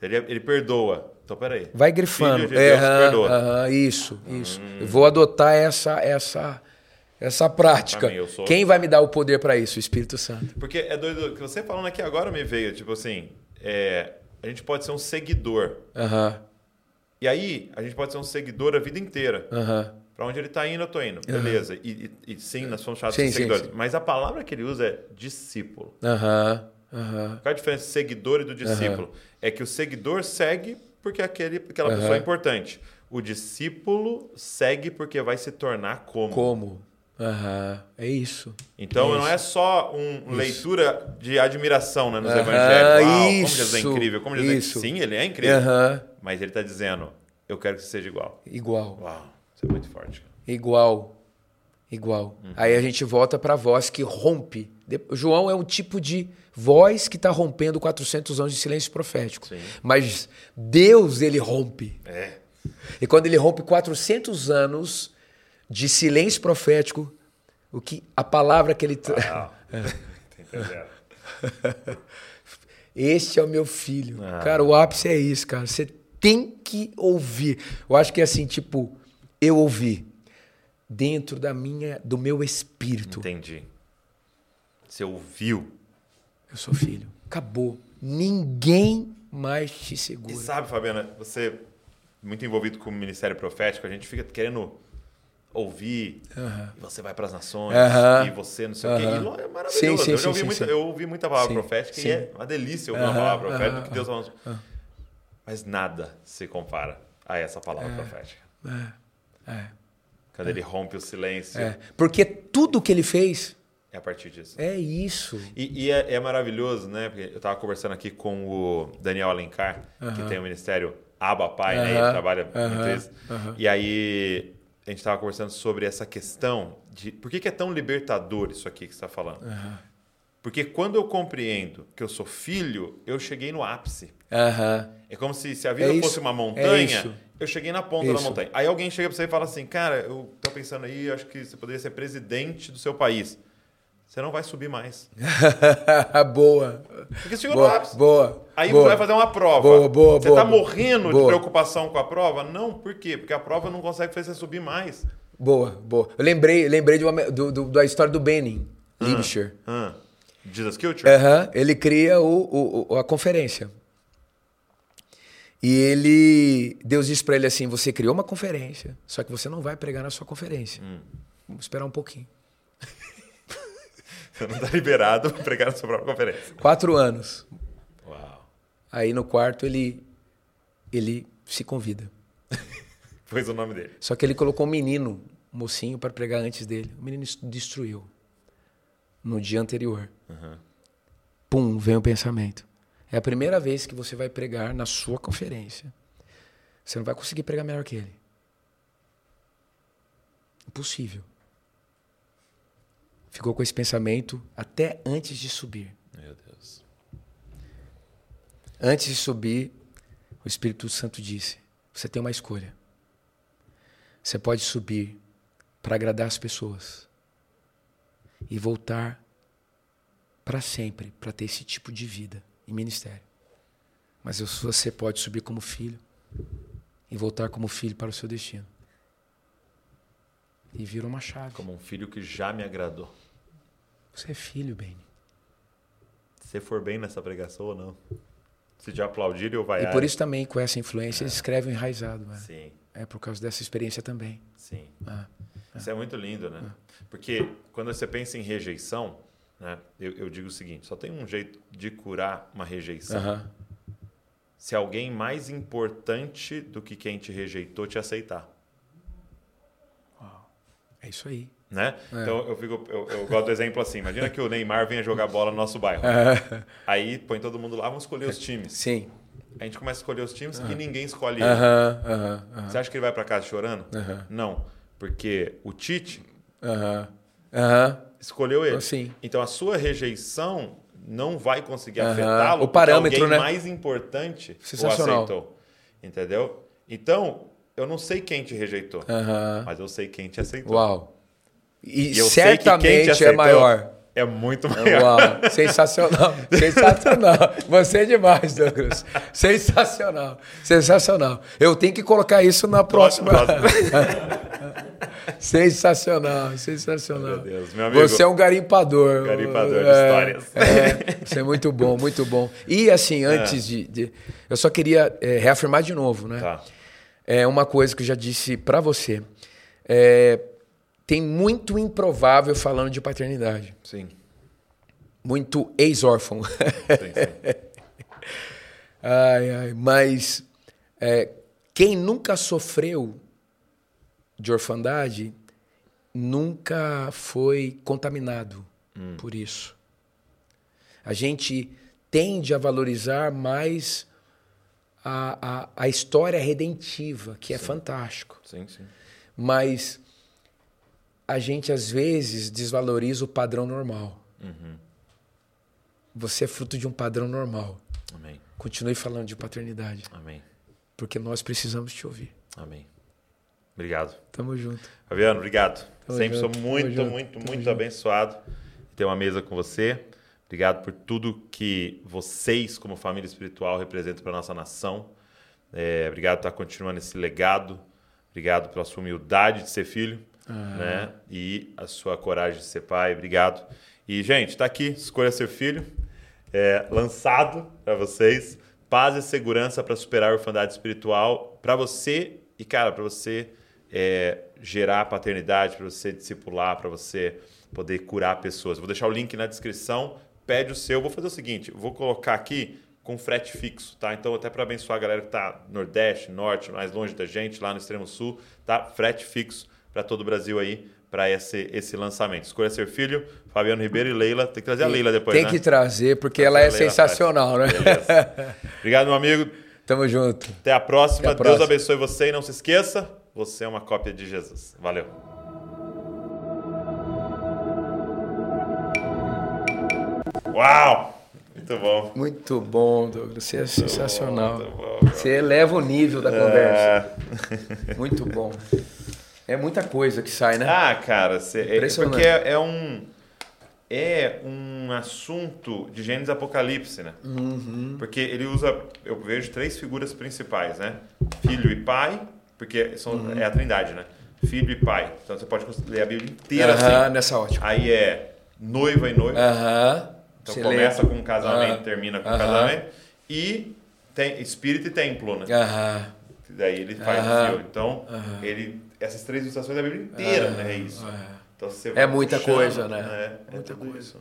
Ele, ele perdoa. Então, peraí. Vai grifando. Filho de Deus, perdoa. Hum. isso, isso. Eu vou adotar essa, essa, essa prática. Eu sou- Quem vai me dar o poder para isso? O Espírito Santo. Porque é doido, que você falando aqui agora me veio, tipo assim, é, a gente pode ser um seguidor. Aham, E aí, a gente pode ser um seguidor a vida inteira. aham. Pra onde ele tá indo, eu tô indo. Beleza. E, e- e sim, nós somos chamados Sim, de sim, seguidores. sim. Mas a palavra que ele usa é discípulo. Aham, aham. Qual é a diferença do seguidor e do discípulo? É que o seguidor segue porque aquele, aquela Aham. pessoa é importante. O discípulo segue porque vai se tornar como. Como? Aham. É isso. Então Isso. não é só uma leitura de admiração né, nos Aham, evangelhos. Uau, como Jesus é isso, incrível. Como Jesus isso. é... Sim, ele é incrível. Aham. Mas ele está dizendo, eu quero que você seja igual. Igual. Uau, isso é muito forte. cara. Igual. Igual. Uhum. Aí a gente volta para a voz que rompe. João é um tipo de voz que está rompendo 400 anos de silêncio profético. Sim. Mas Deus, ele rompe. É. E quando ele rompe 400 anos de silêncio profético, o que a palavra que ele. Ah. Este é o meu filho. Ah. Cara, o ápice é isso, cara. Você tem que ouvir. Eu acho que é assim, tipo, eu ouvi dentro da minha, do meu espírito. Entendi. Você ouviu. Eu sou filho. Acabou. Ninguém mais te E segura. sabe, Fabiana, você muito envolvido com o ministério profético, a gente fica querendo ouvir, e você vai para as nações, Aham. e você não sei o quê. E é maravilhoso. Sim, sim, eu, já ouvi sim, muita, eu ouvi muita palavra profética e é uma delícia ouvir uma palavra profética do que Deus falando. Mas nada se compara a essa palavra profética. É, Quando ele rompe o silêncio, é. Porque tudo que ele fez é a partir disso. é isso. E, e é, é maravilhoso, né? Porque eu estava conversando aqui com o Daniel Alencar, que tem o ministério Aba Pai, né? Ele trabalha muito isso. E aí a gente estava conversando sobre essa questão de por que, que é tão libertador isso aqui que você está falando. Porque quando eu compreendo que eu sou filho, eu cheguei no ápice. Aham. É como se, se a vida É isso, fosse uma é montanha, isso. eu cheguei na ponta da Isso. montanha. Aí alguém chega pra você e fala assim, cara, eu tô pensando aí, acho que você poderia ser presidente do seu país. Você não vai subir mais. boa. Porque você no Boa, ápice. boa. Aí boa. você vai fazer uma prova. Boa, boa, Você boa, tá boa. morrendo de Boa. preocupação com a prova? Não, por quê? Porque a prova não consegue fazer você subir mais. Boa, boa. Eu lembrei, lembrei de uma, do, do- da história do Benin, Libscher. Ah, Jesus Culture? Aham, ele cria o, o- o- a conferência. E ele. Deus disse para ele assim: você criou uma conferência, só que você não vai pregar na sua conferência. Hum. Vamos esperar um pouquinho. Você não tá liberado pra pregar na sua própria conferência. Quatro anos. Uau. Aí no quarto ele, ele se convida. Pôs o nome dele. Só que ele colocou um menino, um mocinho, para pregar antes dele. O menino destruiu. No dia anterior. Pum, vem o pensamento. É a primeira vez que você vai pregar na sua conferência. Você não vai conseguir pregar melhor que ele. Impossível. Ficou com esse pensamento até antes de subir. Meu Deus. Antes de subir, o Espírito Santo disse: Você tem uma escolha. Você pode subir para agradar as pessoas e voltar para sempre para ter esse tipo de vida e ministério. Mas você pode subir como filho e voltar como filho para o seu destino. E vira uma chave. Como um filho que já me agradou. Você é filho, Benny. Se for bem nessa pregação ou não. Se te aplaudir, eu E vai. por isso também, com essa influência, eles escrevem enraizado. né? Sim, É por causa dessa experiência também. sim. Ah. Isso é muito lindo, né? Porque quando você pensa em rejeição, né? Eu, eu digo o seguinte: só tem um jeito de curar uma rejeição. Aham. Se alguém mais importante do que quem te rejeitou te aceitar. É isso aí. Né? É. Então eu, fico, eu, eu gosto do exemplo assim: imagina que o Neymar venha jogar bola no nosso bairro. Aí põe todo mundo lá, vamos escolher os times. Sim. A gente começa a escolher os times e ninguém escolhe ele. Você acha que ele vai para casa chorando? Não, porque o Tite escolheu ele. Sim. Então a sua rejeição não vai conseguir afetá-lo O parâmetro, alguém né? mais importante o aceitou. Entendeu? Então, eu não sei quem te rejeitou, Aham. mas eu sei quem te aceitou. Uau. E, E sei que certamente é maior. É muito maior. Uau, sensacional, sensacional. Você é demais, Douglas. Sensacional, sensacional. Eu tenho que colocar isso na próxima. sensacional, sensacional. Meu Deus, meu amigo. Você é um garimpador. Garimpador de É, histórias. É, você é muito bom, muito bom. E assim, antes de, de- eu só queria é, reafirmar de novo, né? Tá. É uma coisa que eu já disse pra você. É, tem muito improvável falando de paternidade Sim. muito ex-órfão. sim, sim. ai, ai, mas é, quem nunca sofreu de orfandade nunca foi contaminado por isso. A gente tende a valorizar mais a, a, a história redentiva, que é fantástico. sim, sim. Mas a gente às vezes desvaloriza o padrão normal. Você é fruto de um padrão normal. Amém. Continue falando de paternidade, Amém. porque nós precisamos te ouvir. Amém. Obrigado. Tamo junto. Fabiano, obrigado. Tamo Sempre junto, sou tamo muito, junto, muito, muito abençoado de ter uma mesa com você. Obrigado por tudo que vocês, como família espiritual, representam para nossa nação. É, obrigado por estar continuando esse legado. Obrigado pela sua humildade de ser filho né? e a sua coragem de ser pai. Obrigado. E, gente, está aqui, Escolha Ser Filho, é, lançado para vocês. Paz e segurança para superar a orfandade espiritual para você e, cara, para você é, gerar paternidade, para você discipular, para você poder curar pessoas. Vou deixar o link na descrição. Pede o seu. Vou fazer o seguinte: vou colocar aqui com frete fixo, tá? Então, até para abençoar a galera que está Nordeste, Norte, mais longe da gente, lá no extremo Sul, tá? Frete fixo para todo o Brasil aí, para esse, esse lançamento. Escolha ser filho, Fabiano Ribeiro e Leila. Tem que trazer a Leila depois, Tem né? que trazer, porque ela é Leila sensacional, né? Beleza. Obrigado, meu amigo. Tamo junto. Até a próxima. Até a Deus próxima. abençoe você e não se esqueça, você é uma cópia de Jesus. Valeu. Uau! Muito bom. Muito bom, Douglas. Você é sensacional. Muito bom. Você eleva o nível da conversa. É... Muito bom. É muita coisa que sai, né? Ah, cara, é, Impressionante. porque é, é um é um assunto de Gênesis Apocalipse, né? Uhum. Porque ele usa, eu vejo três figuras principais, né? Filho e pai, porque são, Uhum. é a Trindade, né? Filho e pai. Então você pode ler a Bíblia inteira Aham, assim. nessa ótica. Aí é noiva e noivo. Aham. Então Você começa com um casamento, Aham. termina com um Aham. casamento. E tem espírito e templo, né? Aham. Daí ele faz Aham. o filme. Então, ele, essas três ilustrações da Bíblia inteira, né? É isso. Então, você É muita puxando, coisa, né? É, é Muita tudo coisa. isso.